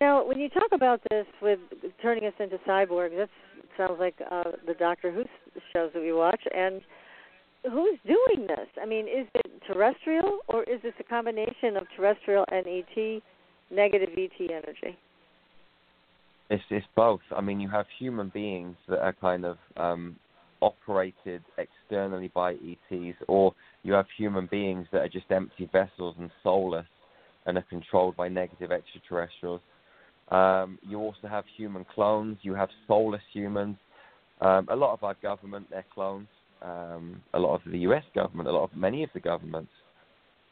S1: Now, when you talk about this with turning us into cyborgs, that sounds like uh, the Doctor Who shows that we watch. And who's doing this? I mean, is it terrestrial or is this a combination of terrestrial and ET, negative ET energy?
S3: It's it's both. I mean, you have human beings that are kind of um, operated externally by ETs, or you have human beings that are just empty vessels and soulless and are controlled by negative extraterrestrials. Um, you also have human clones. You have soulless humans. Um, a lot of our government, they're clones. Um, a lot of the U.S. government, a lot of many of the governments.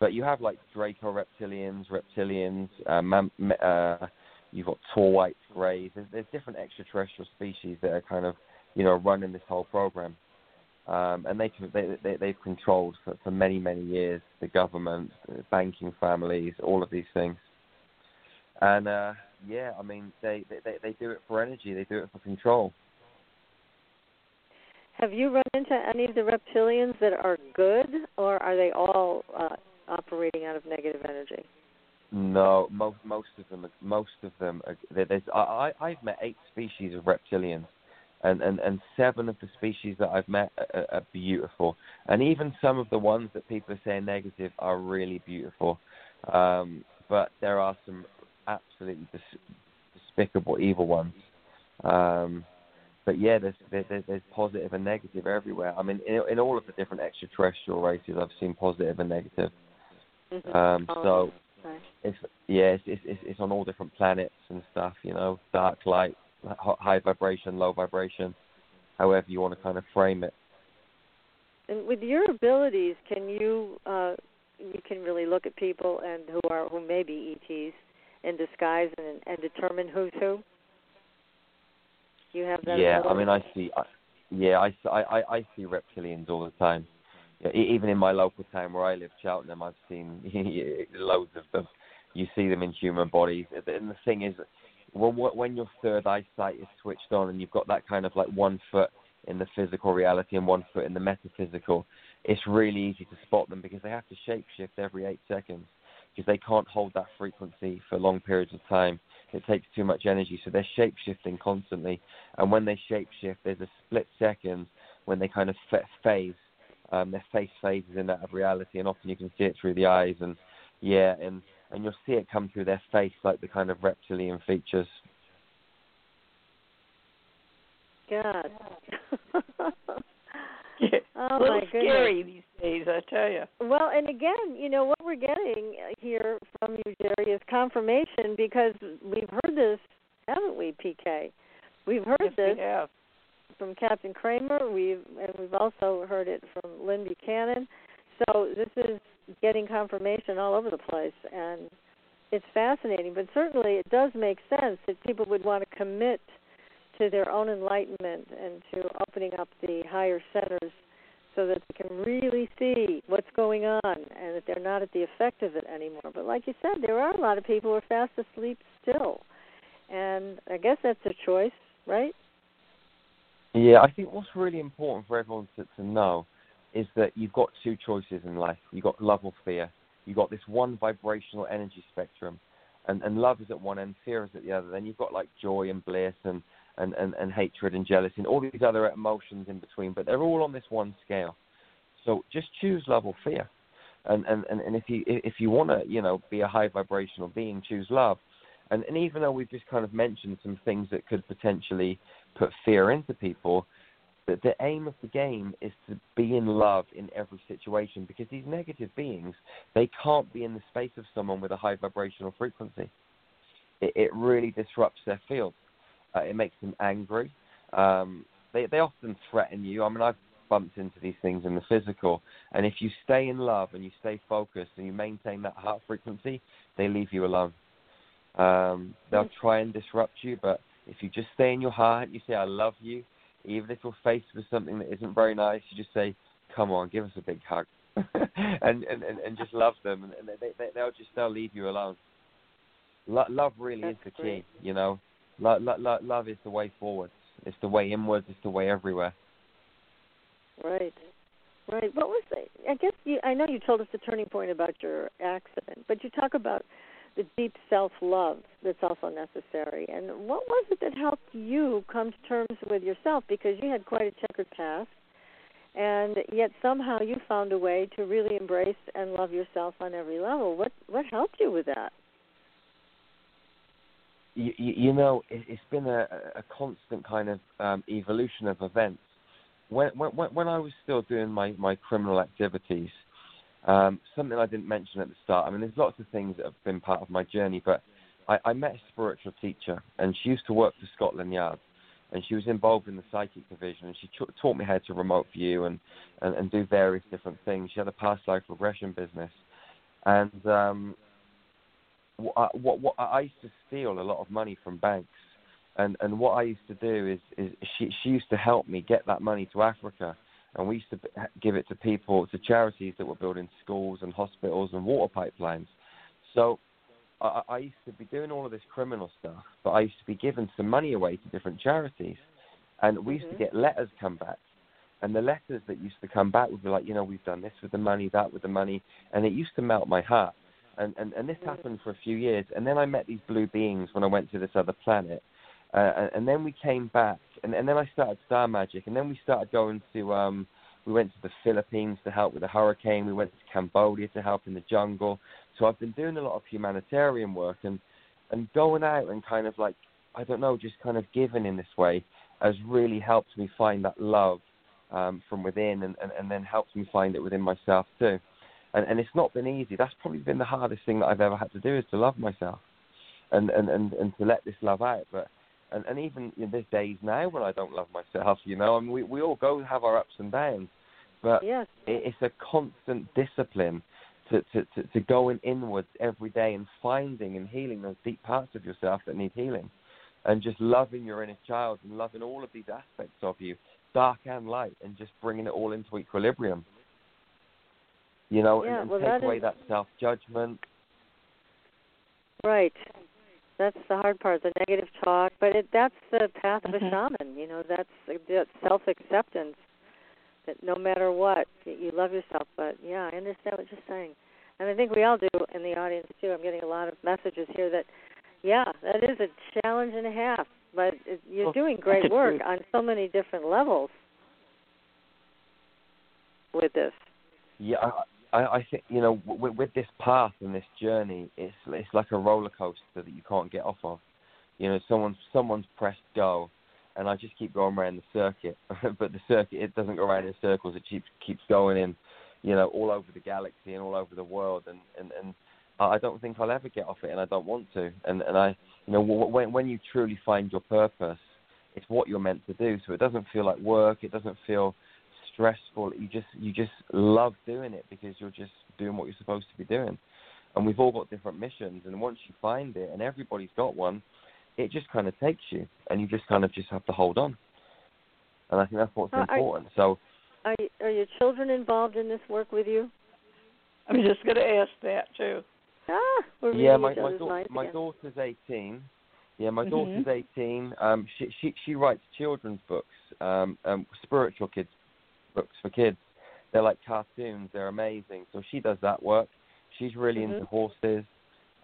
S3: But you have like Draco reptilians, reptilians. Uh, mam- uh, you've got tall white greys. There's, there's different extraterrestrial species that are kind of, you know, running this whole program. Um, and they, they, they they've controlled for, for many many years the government, the banking families, all of these things. And uh, yeah, I mean they, they they do it for energy. They do it for control.
S1: Have you run into any of the reptilians that are good, or are they all uh, operating out of negative energy?
S3: No, most most of them most of them are, there's I I've met eight species of reptilians, and and and seven of the species that I've met are, are beautiful, and even some of the ones that people are saying negative are really beautiful, um, but there are some absolutely despicable evil ones. Um, but yeah, there's, there's there's positive and negative everywhere. I mean, in, in all of the different extraterrestrial races, I've seen positive and negative.
S1: Mm-hmm.
S3: Um,
S1: oh,
S3: so it's yeah, it's, it's it's on all different planets and stuff. You know, dark, light, high vibration, low vibration, however you want to kind of frame it.
S1: And with your abilities, can you uh, you can really look at people and who are who may be ETs in disguise and and determine who's who. You have that.
S3: Yeah? I mean, I see. I, yeah, I, I I see reptilians all the time. Yeah, even in my local town where I live, Cheltenham, I've seen loads of them. You see them in human bodies, and the thing is, when when your third eyesight is switched on and you've got that kind of like one foot in the physical reality and one foot in the metaphysical, it's really easy to spot them because they have to shapeshift every eight seconds because they can't hold that frequency for long periods of time. It takes too much energy, so they're shapeshifting constantly. And when they shapeshift, there's a split second when they kind of phase. Um, their face phases in that of reality, and often you can see it through the eyes. And yeah, and and you'll see it come through their face, like the kind of reptilian features.
S1: God.
S2: Yeah,
S1: Oh
S2: a little
S1: my goodness.
S2: scary these days, I tell you.
S1: Well, and again, you know what we're getting here from you, Jerry, is confirmation because we've heard this, haven't we, PK? We've heard
S2: Yes,
S1: this
S2: we have.
S1: from Captain Kramer. We've and we've also heard it from Lyn Buchanan. So this is getting confirmation all over the place, and it's fascinating. But certainly, it does make sense that people would want to commit to their own enlightenment and to opening up the higher centers so that they can really see what's going on and that they're not at the effect of it anymore. But like you said, there are a lot of people who are fast asleep still. And I guess that's a choice, right?
S3: Yeah, I think what's really important for everyone to, to know is that you've got two choices in life. You've got love or fear. You've got this one vibrational energy spectrum, and, and love is at one end, fear is at the other. Then you've got like joy and bliss and, and, and, and hatred and jealousy and all these other emotions in between, but they're all on this one scale. So just choose love or fear. And, and, and, and if you if you want to you know be a high vibrational being, choose love. And, and even though we've just kind of mentioned some things that could potentially put fear into people, that the aim of the game is to be in love in every situation because these negative beings, they can't be in the space of someone with a high vibrational frequency. It, it really disrupts their field. Uh, it makes them angry. Um, they, they often threaten you. I mean, I've bumped into these things in the physical, and if you stay in love and you stay focused and you maintain that heart frequency, they leave you alone. Um, they'll try and disrupt you, but if you just stay in your heart, you say, I love you, even if you're faced with something that isn't very nice, you just say, "Come on, give us a big hug," and, and and and just love them, and they, they they'll just they'll leave you alone. Lo- love really
S1: That's
S3: is the
S1: great.
S3: key, you know. Lo- lo- lo- love is the way forward. It's the way inwards. It's the way everywhere.
S1: Right. Right. What was I guess you I know you told us the turning point about your accident, but you talk about the deep self-love that's also necessary. And what was it that helped you come to terms with yourself because you had quite a checkered past and yet somehow you found a way to really embrace and love yourself on every level. What what helped you with that?
S3: You, you know, it, it's been a, a constant kind of um, evolution of events. When, when when I was still doing my my criminal activities, um, something I didn't mention at the start. I mean, there's lots of things that have been part of my journey, but I, I met a spiritual teacher, and she used to work for Scotland Yard, and she was involved in the psychic division, and she taught me how to remote view and, and and do various different things. She had a past life regression business, and um, what, what, what I used to steal a lot of money from banks, and and what I used to do is is she she used to help me get that money to Africa, and we used to give it to people to charities that were building schools and hospitals and water pipelines. So I, I used to be doing all of this criminal stuff, but I used to be giving some money away to different charities, and we used
S1: Mhm.
S3: to get letters come back. And the letters that used to come back would be like, you know, we've done this with the money, that with the money, and it used to melt my heart and and, and this happened for a few years. And then I met these blue beings when I went to this other planet, uh, and, and then we came back, and, and then I started Star Magic, and then we started going to um, we went to the Philippines to help with the hurricane. We went to Cambodia to help in the jungle. So I've been doing a lot of humanitarian work and and going out and kind of like I don't know, just kind of giving in this way has really helped me find that love um, from within, and, and, and then helps me find it within myself too and and it's not been easy. That's probably been the hardest thing that I've ever had to do is to love myself, and and and, and to let this love out. But and and even in there's days now when I don't love myself. You know, I mean, we we all go have our ups and downs, but
S1: Yes.
S3: it, it's a constant discipline to, to to to going inwards every day and finding and healing those deep parts of yourself that need healing, and just loving your inner child and loving all of these aspects of you, dark and light, and just bringing it all into equilibrium. You know,
S1: Yeah,
S3: and, and
S1: well,
S3: take
S1: that
S3: away
S1: is-
S3: that self judgment.
S1: Right. That's the hard part, the negative talk. But it, that's the path of a
S2: Mhm.
S1: shaman. You know, that's that self acceptance. That no matter what, you love yourself. But yeah, I understand what you're saying, and I think we all do in the audience too. I'm getting a lot of messages here that, yeah, that is a challenge and a half. But it, you're
S2: Well,
S1: doing great work
S2: truth.
S1: on so many different levels with this.
S3: Yeah, I, I, think you know, with, with this path and this journey, it's it's like a roller coaster that you can't get off of. You know, someone's someone's pressed go, and I just keep going around the circuit, but the circuit it doesn't go around in circles. It keeps keeps going in, you know, all over the galaxy and all over the world, and and and I don't think I'll ever get off it, and I don't want to. And and I, you know, when when you truly find your purpose, it's what you're meant to do. So it doesn't feel like work. It doesn't feel stressful. You just you just love doing it because you're just doing what you're supposed to be doing. And we've all got different missions, and once you find it, and everybody's got one, it just kind of takes you, and you just kind of just have to hold on. And I think that's what's
S1: Uh, I-
S3: important. So
S1: Are are your children involved in this work with you?
S2: I was just going to ask that too.
S1: Ah, we're
S3: yeah,
S1: reading
S3: my
S1: each
S3: my,
S1: other's
S3: dau-
S1: minds
S3: my daughter's eighteen. Yeah, my
S2: Mhm.
S3: daughter's eighteen. Um, she she she writes children's books, um, um, spiritual kids books for kids. They're like cartoons. They're amazing. So she does that work. She's really
S1: Mhm.
S3: into horses.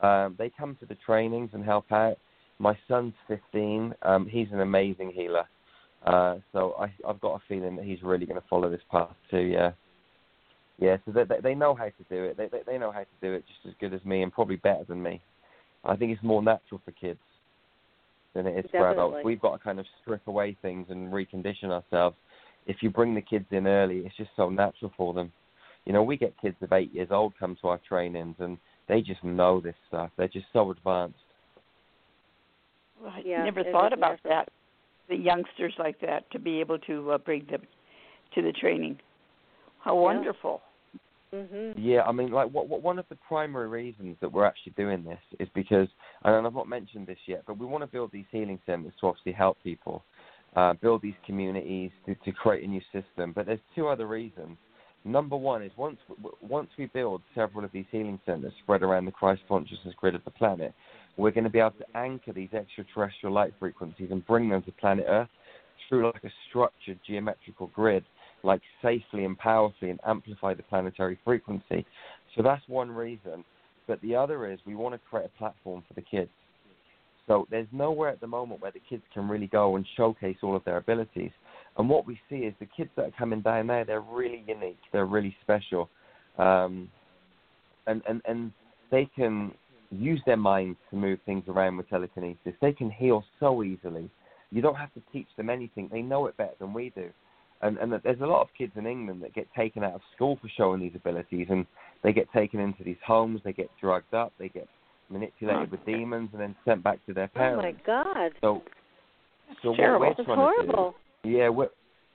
S3: Um, they come to the trainings and help out. My son's 15. Um, he's an amazing healer. Uh, so I, I've got a feeling that he's really going to follow this path too. Yeah. Yeah. So they, they know how to do it. They, they they know how to do it just as good as me and probably better than me. I think it's more natural for kids than it is for adults. We've got to kind of strip away things and recondition ourselves. If you bring the kids in early, it's just so natural for them. You know, we get kids of eight years old come to our trainings and they just know this stuff. They're just so advanced.
S2: Well, I
S1: Yeah,
S2: never thought about
S1: natural.
S2: that. The youngsters like that to be able to uh, bring them to the training. How
S1: Yeah.
S2: wonderful!
S1: Mhm.
S3: Yeah, I mean, like, what, what one of the primary reasons that we're actually doing this is because, and I've not mentioned this yet, but we want to build these healing centers to obviously help people. Uh, build these communities, to, to create a new system. But there's two other reasons. Number one is once once we build several of these healing centers spread around the Christ consciousness grid of the planet, we're going to be able to anchor these extraterrestrial light frequencies and bring them to planet Earth through like a structured geometrical grid, like safely and powerfully, and amplify the planetary frequency. So that's one reason. But the other is we want to create a platform for the kids. So there's nowhere at the moment where the kids can really go and showcase all of their abilities. And what we see is the kids that are coming down there, they're really unique. They're really special. Um, and, and, and they can use their minds to move things around with telekinesis. They can heal so easily. You don't have to teach them anything. They know it better than we do. And, and there's a lot of kids in England that get taken out of school for showing these abilities, and they get taken into these homes. They get drugged up. They get manipulated with demons, and then sent back to their parents.
S1: Oh my God!
S3: So, so what we're
S1: That's
S3: trying
S1: horrible.
S3: to do, yeah, we're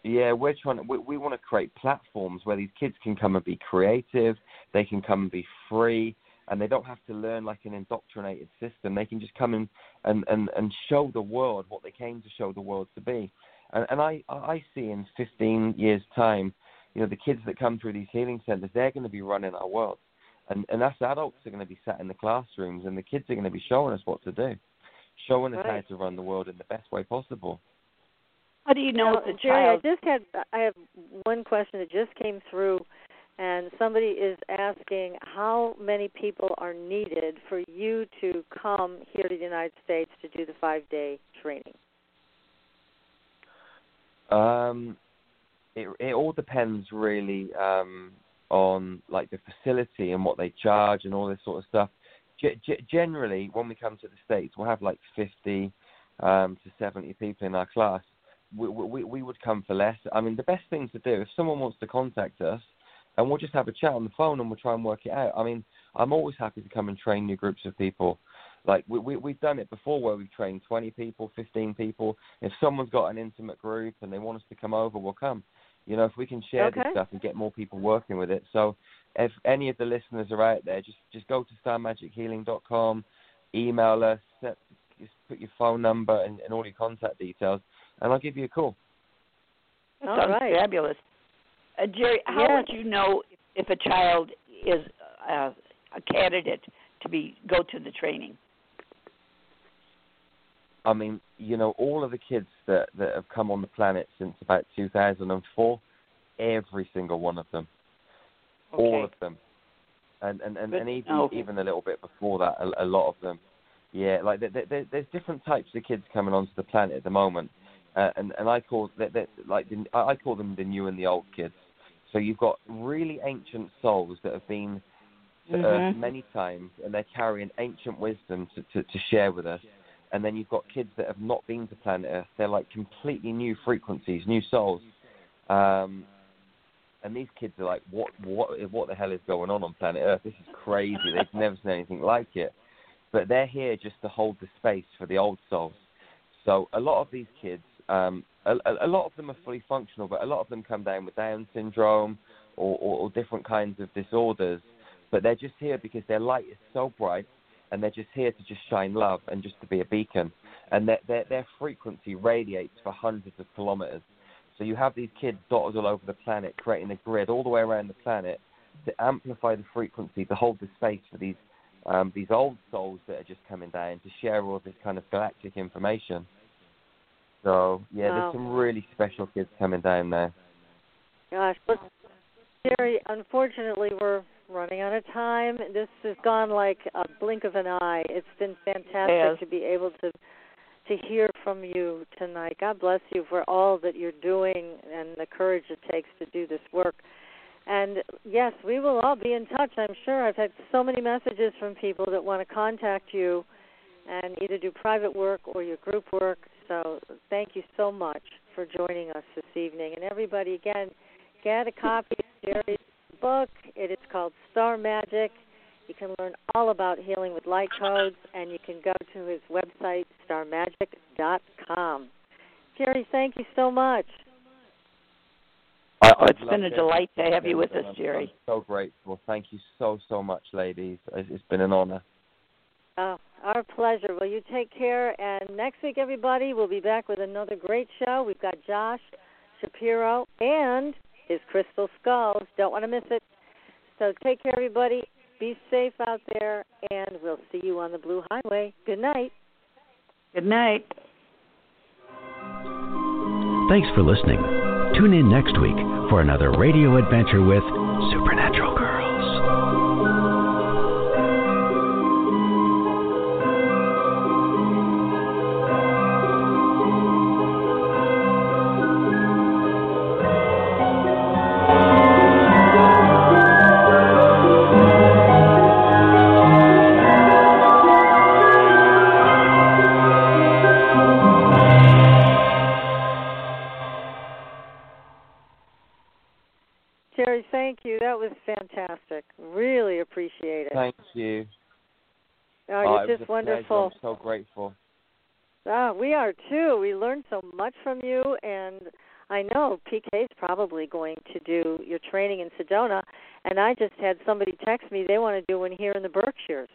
S3: yeah, we're trying to we, we want to create platforms where these kids can come and be creative. They can come and be free and they don't have to learn like an indoctrinated system. They can just come in and, and, and show the world what they came to show the world to be. And, and I, I see in 15 years' time, you know, the kids that come through these healing centers, they're going to be running our world. And, and us adults are going to be sat in the classrooms, and the kids are going to be showing us what to do, showing us how to run the world in the best way possible.
S2: How do you know
S1: Now, Jerry,
S2: child?
S1: I just had I have one question that just came through, and somebody is asking how many people are needed for you to come here to the United States to do the five day training.
S3: Um, it it all depends really um, on like the facility and what they charge and all this sort of stuff. G- g- generally, when we come to the states, we'll have like fifty um, to seventy people in our class. We, we we would come for less. I mean, the best thing to do if someone wants to contact us, and we'll just have a chat on the phone and we'll try and work it out. I mean, I'm always happy to come and train new groups of people. Like we, we we've done it before where we've trained 20 people, 15 people. If someone's got an intimate group and they want us to come over, we'll come. You know, if we can share this stuff and get more people working with it. So if any of the listeners are out there, just just go to starmagichealing.com, email us, set, just put your phone number and, and all your contact details, and I'll give you a call.
S2: That
S1: All
S2: sounds
S1: right.
S2: fabulous. Uh, Jerry, how
S1: Yes.
S2: would you know if a child is uh, a candidate to be go to the training?
S3: I mean, you know, all of the kids that that have come on the planet since about 2004, every single one of them, all of them, and and and,
S2: Good
S3: and even
S2: know.
S3: even a little bit before that, a, a lot of them. Yeah, like there, there, there's different types of kids coming onto the planet at the moment, uh, and and I call that like the, I I call them the new and the old kids. So you've got really ancient souls that have been to Earth
S2: Mhm.
S3: many times, and they're carrying ancient wisdom to, to, to share with us. And then you've got kids that have not been to planet Earth. They're like completely new frequencies, new souls. Um, and these kids are like, what, what, what the hell is going on on planet Earth? This is crazy. They've never seen anything like it. But they're here just to hold the space for the old souls. So a lot of these kids, um, a, a, lot of them are fully functional, but a lot of them come down with Down syndrome or, or, or different kinds of disorders. But they're just here because their light is so bright, and they're just here to just shine love and just to be a beacon. And their their, their frequency radiates for hundreds of kilometers. So you have these kids dotted all over the planet, creating a grid all the way around the planet to amplify the frequency, to hold the space for these um, these old souls that are just coming down to share all this kind of galactic information. So yeah,
S1: Wow.
S3: there's some really special kids coming down there.
S1: Gosh, but Jerry, unfortunately, we're running out of time. This has gone like a blink of an eye. It's been fantastic
S2: Yes.
S1: to be able to to hear from you tonight. God bless you for all that you're doing and the courage it takes to do this work. And yes, we will all be in touch. I'm sure I've had so many messages from people that want to contact you and either do private work or your group work. So thank you so much for joining us this evening. And everybody, again, get a copy of Jerry's book. It is called Star Magic. You can learn all about healing with light codes, and you can go to his website, starmagic.com. Jerry, thank you so much.
S3: I,
S2: Oh, it's
S3: I'd
S2: been a
S3: to-
S2: delight to have you with
S3: I'm-
S2: us, Jerry.
S3: I'm so grateful. Thank you so so much, ladies. It's it's been an honor.
S1: Oh, our pleasure. Well, you take care. And next week, everybody, we'll be back with another great show. We've got Josh Shapiro and his Crystal Skulls. Don't want to miss it. So take care, everybody. Be safe out there, and we'll see you on the Blue Highway. Good night.
S2: Good night.
S8: Thanks for listening. Tune in next week for another radio adventure with Supernatural
S1: Sedona. And I just had somebody text me they want to do one here in the Berkshires.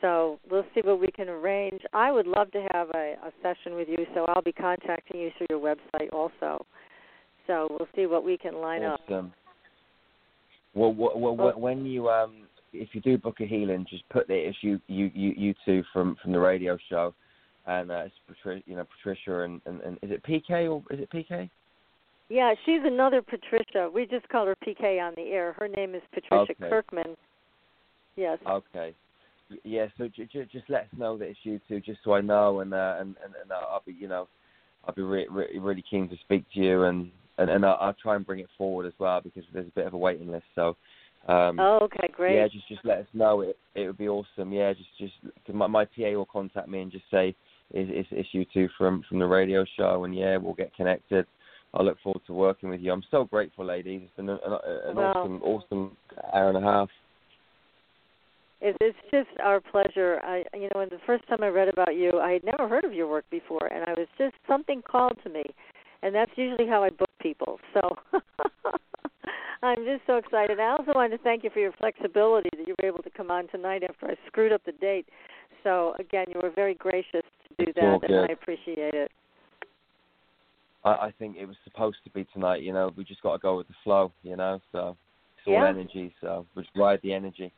S1: So we'll see what we can arrange. I would love to have a, a session with you, so I'll be contacting you through your website also. So we'll see what we can line up.
S3: Awesome. Well, well, well,
S1: Oh.
S3: when you um, if you do book a healing, just put the issue you you you two from from the radio show, and uh, it's Patricia, you know Patricia and, and and is it PK or is it PK?
S1: Yeah, she's another Patricia. We just call her PK on the air. Her name is Patricia
S3: Okay.
S1: Kirkman. Yes.
S3: Okay. Yeah, so j- j- just let us know that it's you two, just so I know, and uh, and and, and I'll be, you know, I'll be re- re- really keen to speak to you, and and, and I'll, I'll try and bring it forward as well because there's a bit of a waiting list. So, um,
S1: oh, okay, great.
S3: yeah, just just let us know. It it would be awesome. Yeah, just just 'cause my my PA will contact me and just say is is it's you two from from the radio show, and yeah, we'll get connected. I look forward to working with you. I'm so grateful, ladies. It's been an, an,
S1: Well-
S3: awesome awesome hour and a half.
S1: It, it's just our pleasure. I, you know, when the first time I read about you, I had never heard of your work before, and I was just something called to me, and that's usually how I book people. So I'm just so excited. I also wanted to thank you for your flexibility that you were able to come on tonight after I screwed up the date. So again, you were very gracious to do that, and I appreciate it.
S3: I, I think it was supposed to be tonight. You know, we just got to go with the flow. You know, so it's all
S1: Yeah.
S3: energy. So we just ride the energy.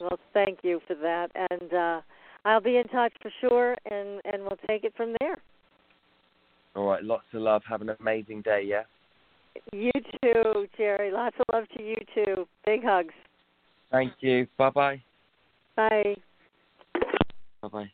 S1: Well, thank you for that, and uh, I'll be in touch for sure, and and we'll take it from there.
S3: All right, lots of love. Have an amazing day. Yeah.
S1: You too, Jerry. Lots of love to you too. Big hugs.
S3: Thank you. Bye bye.
S1: Bye.
S3: Bye bye.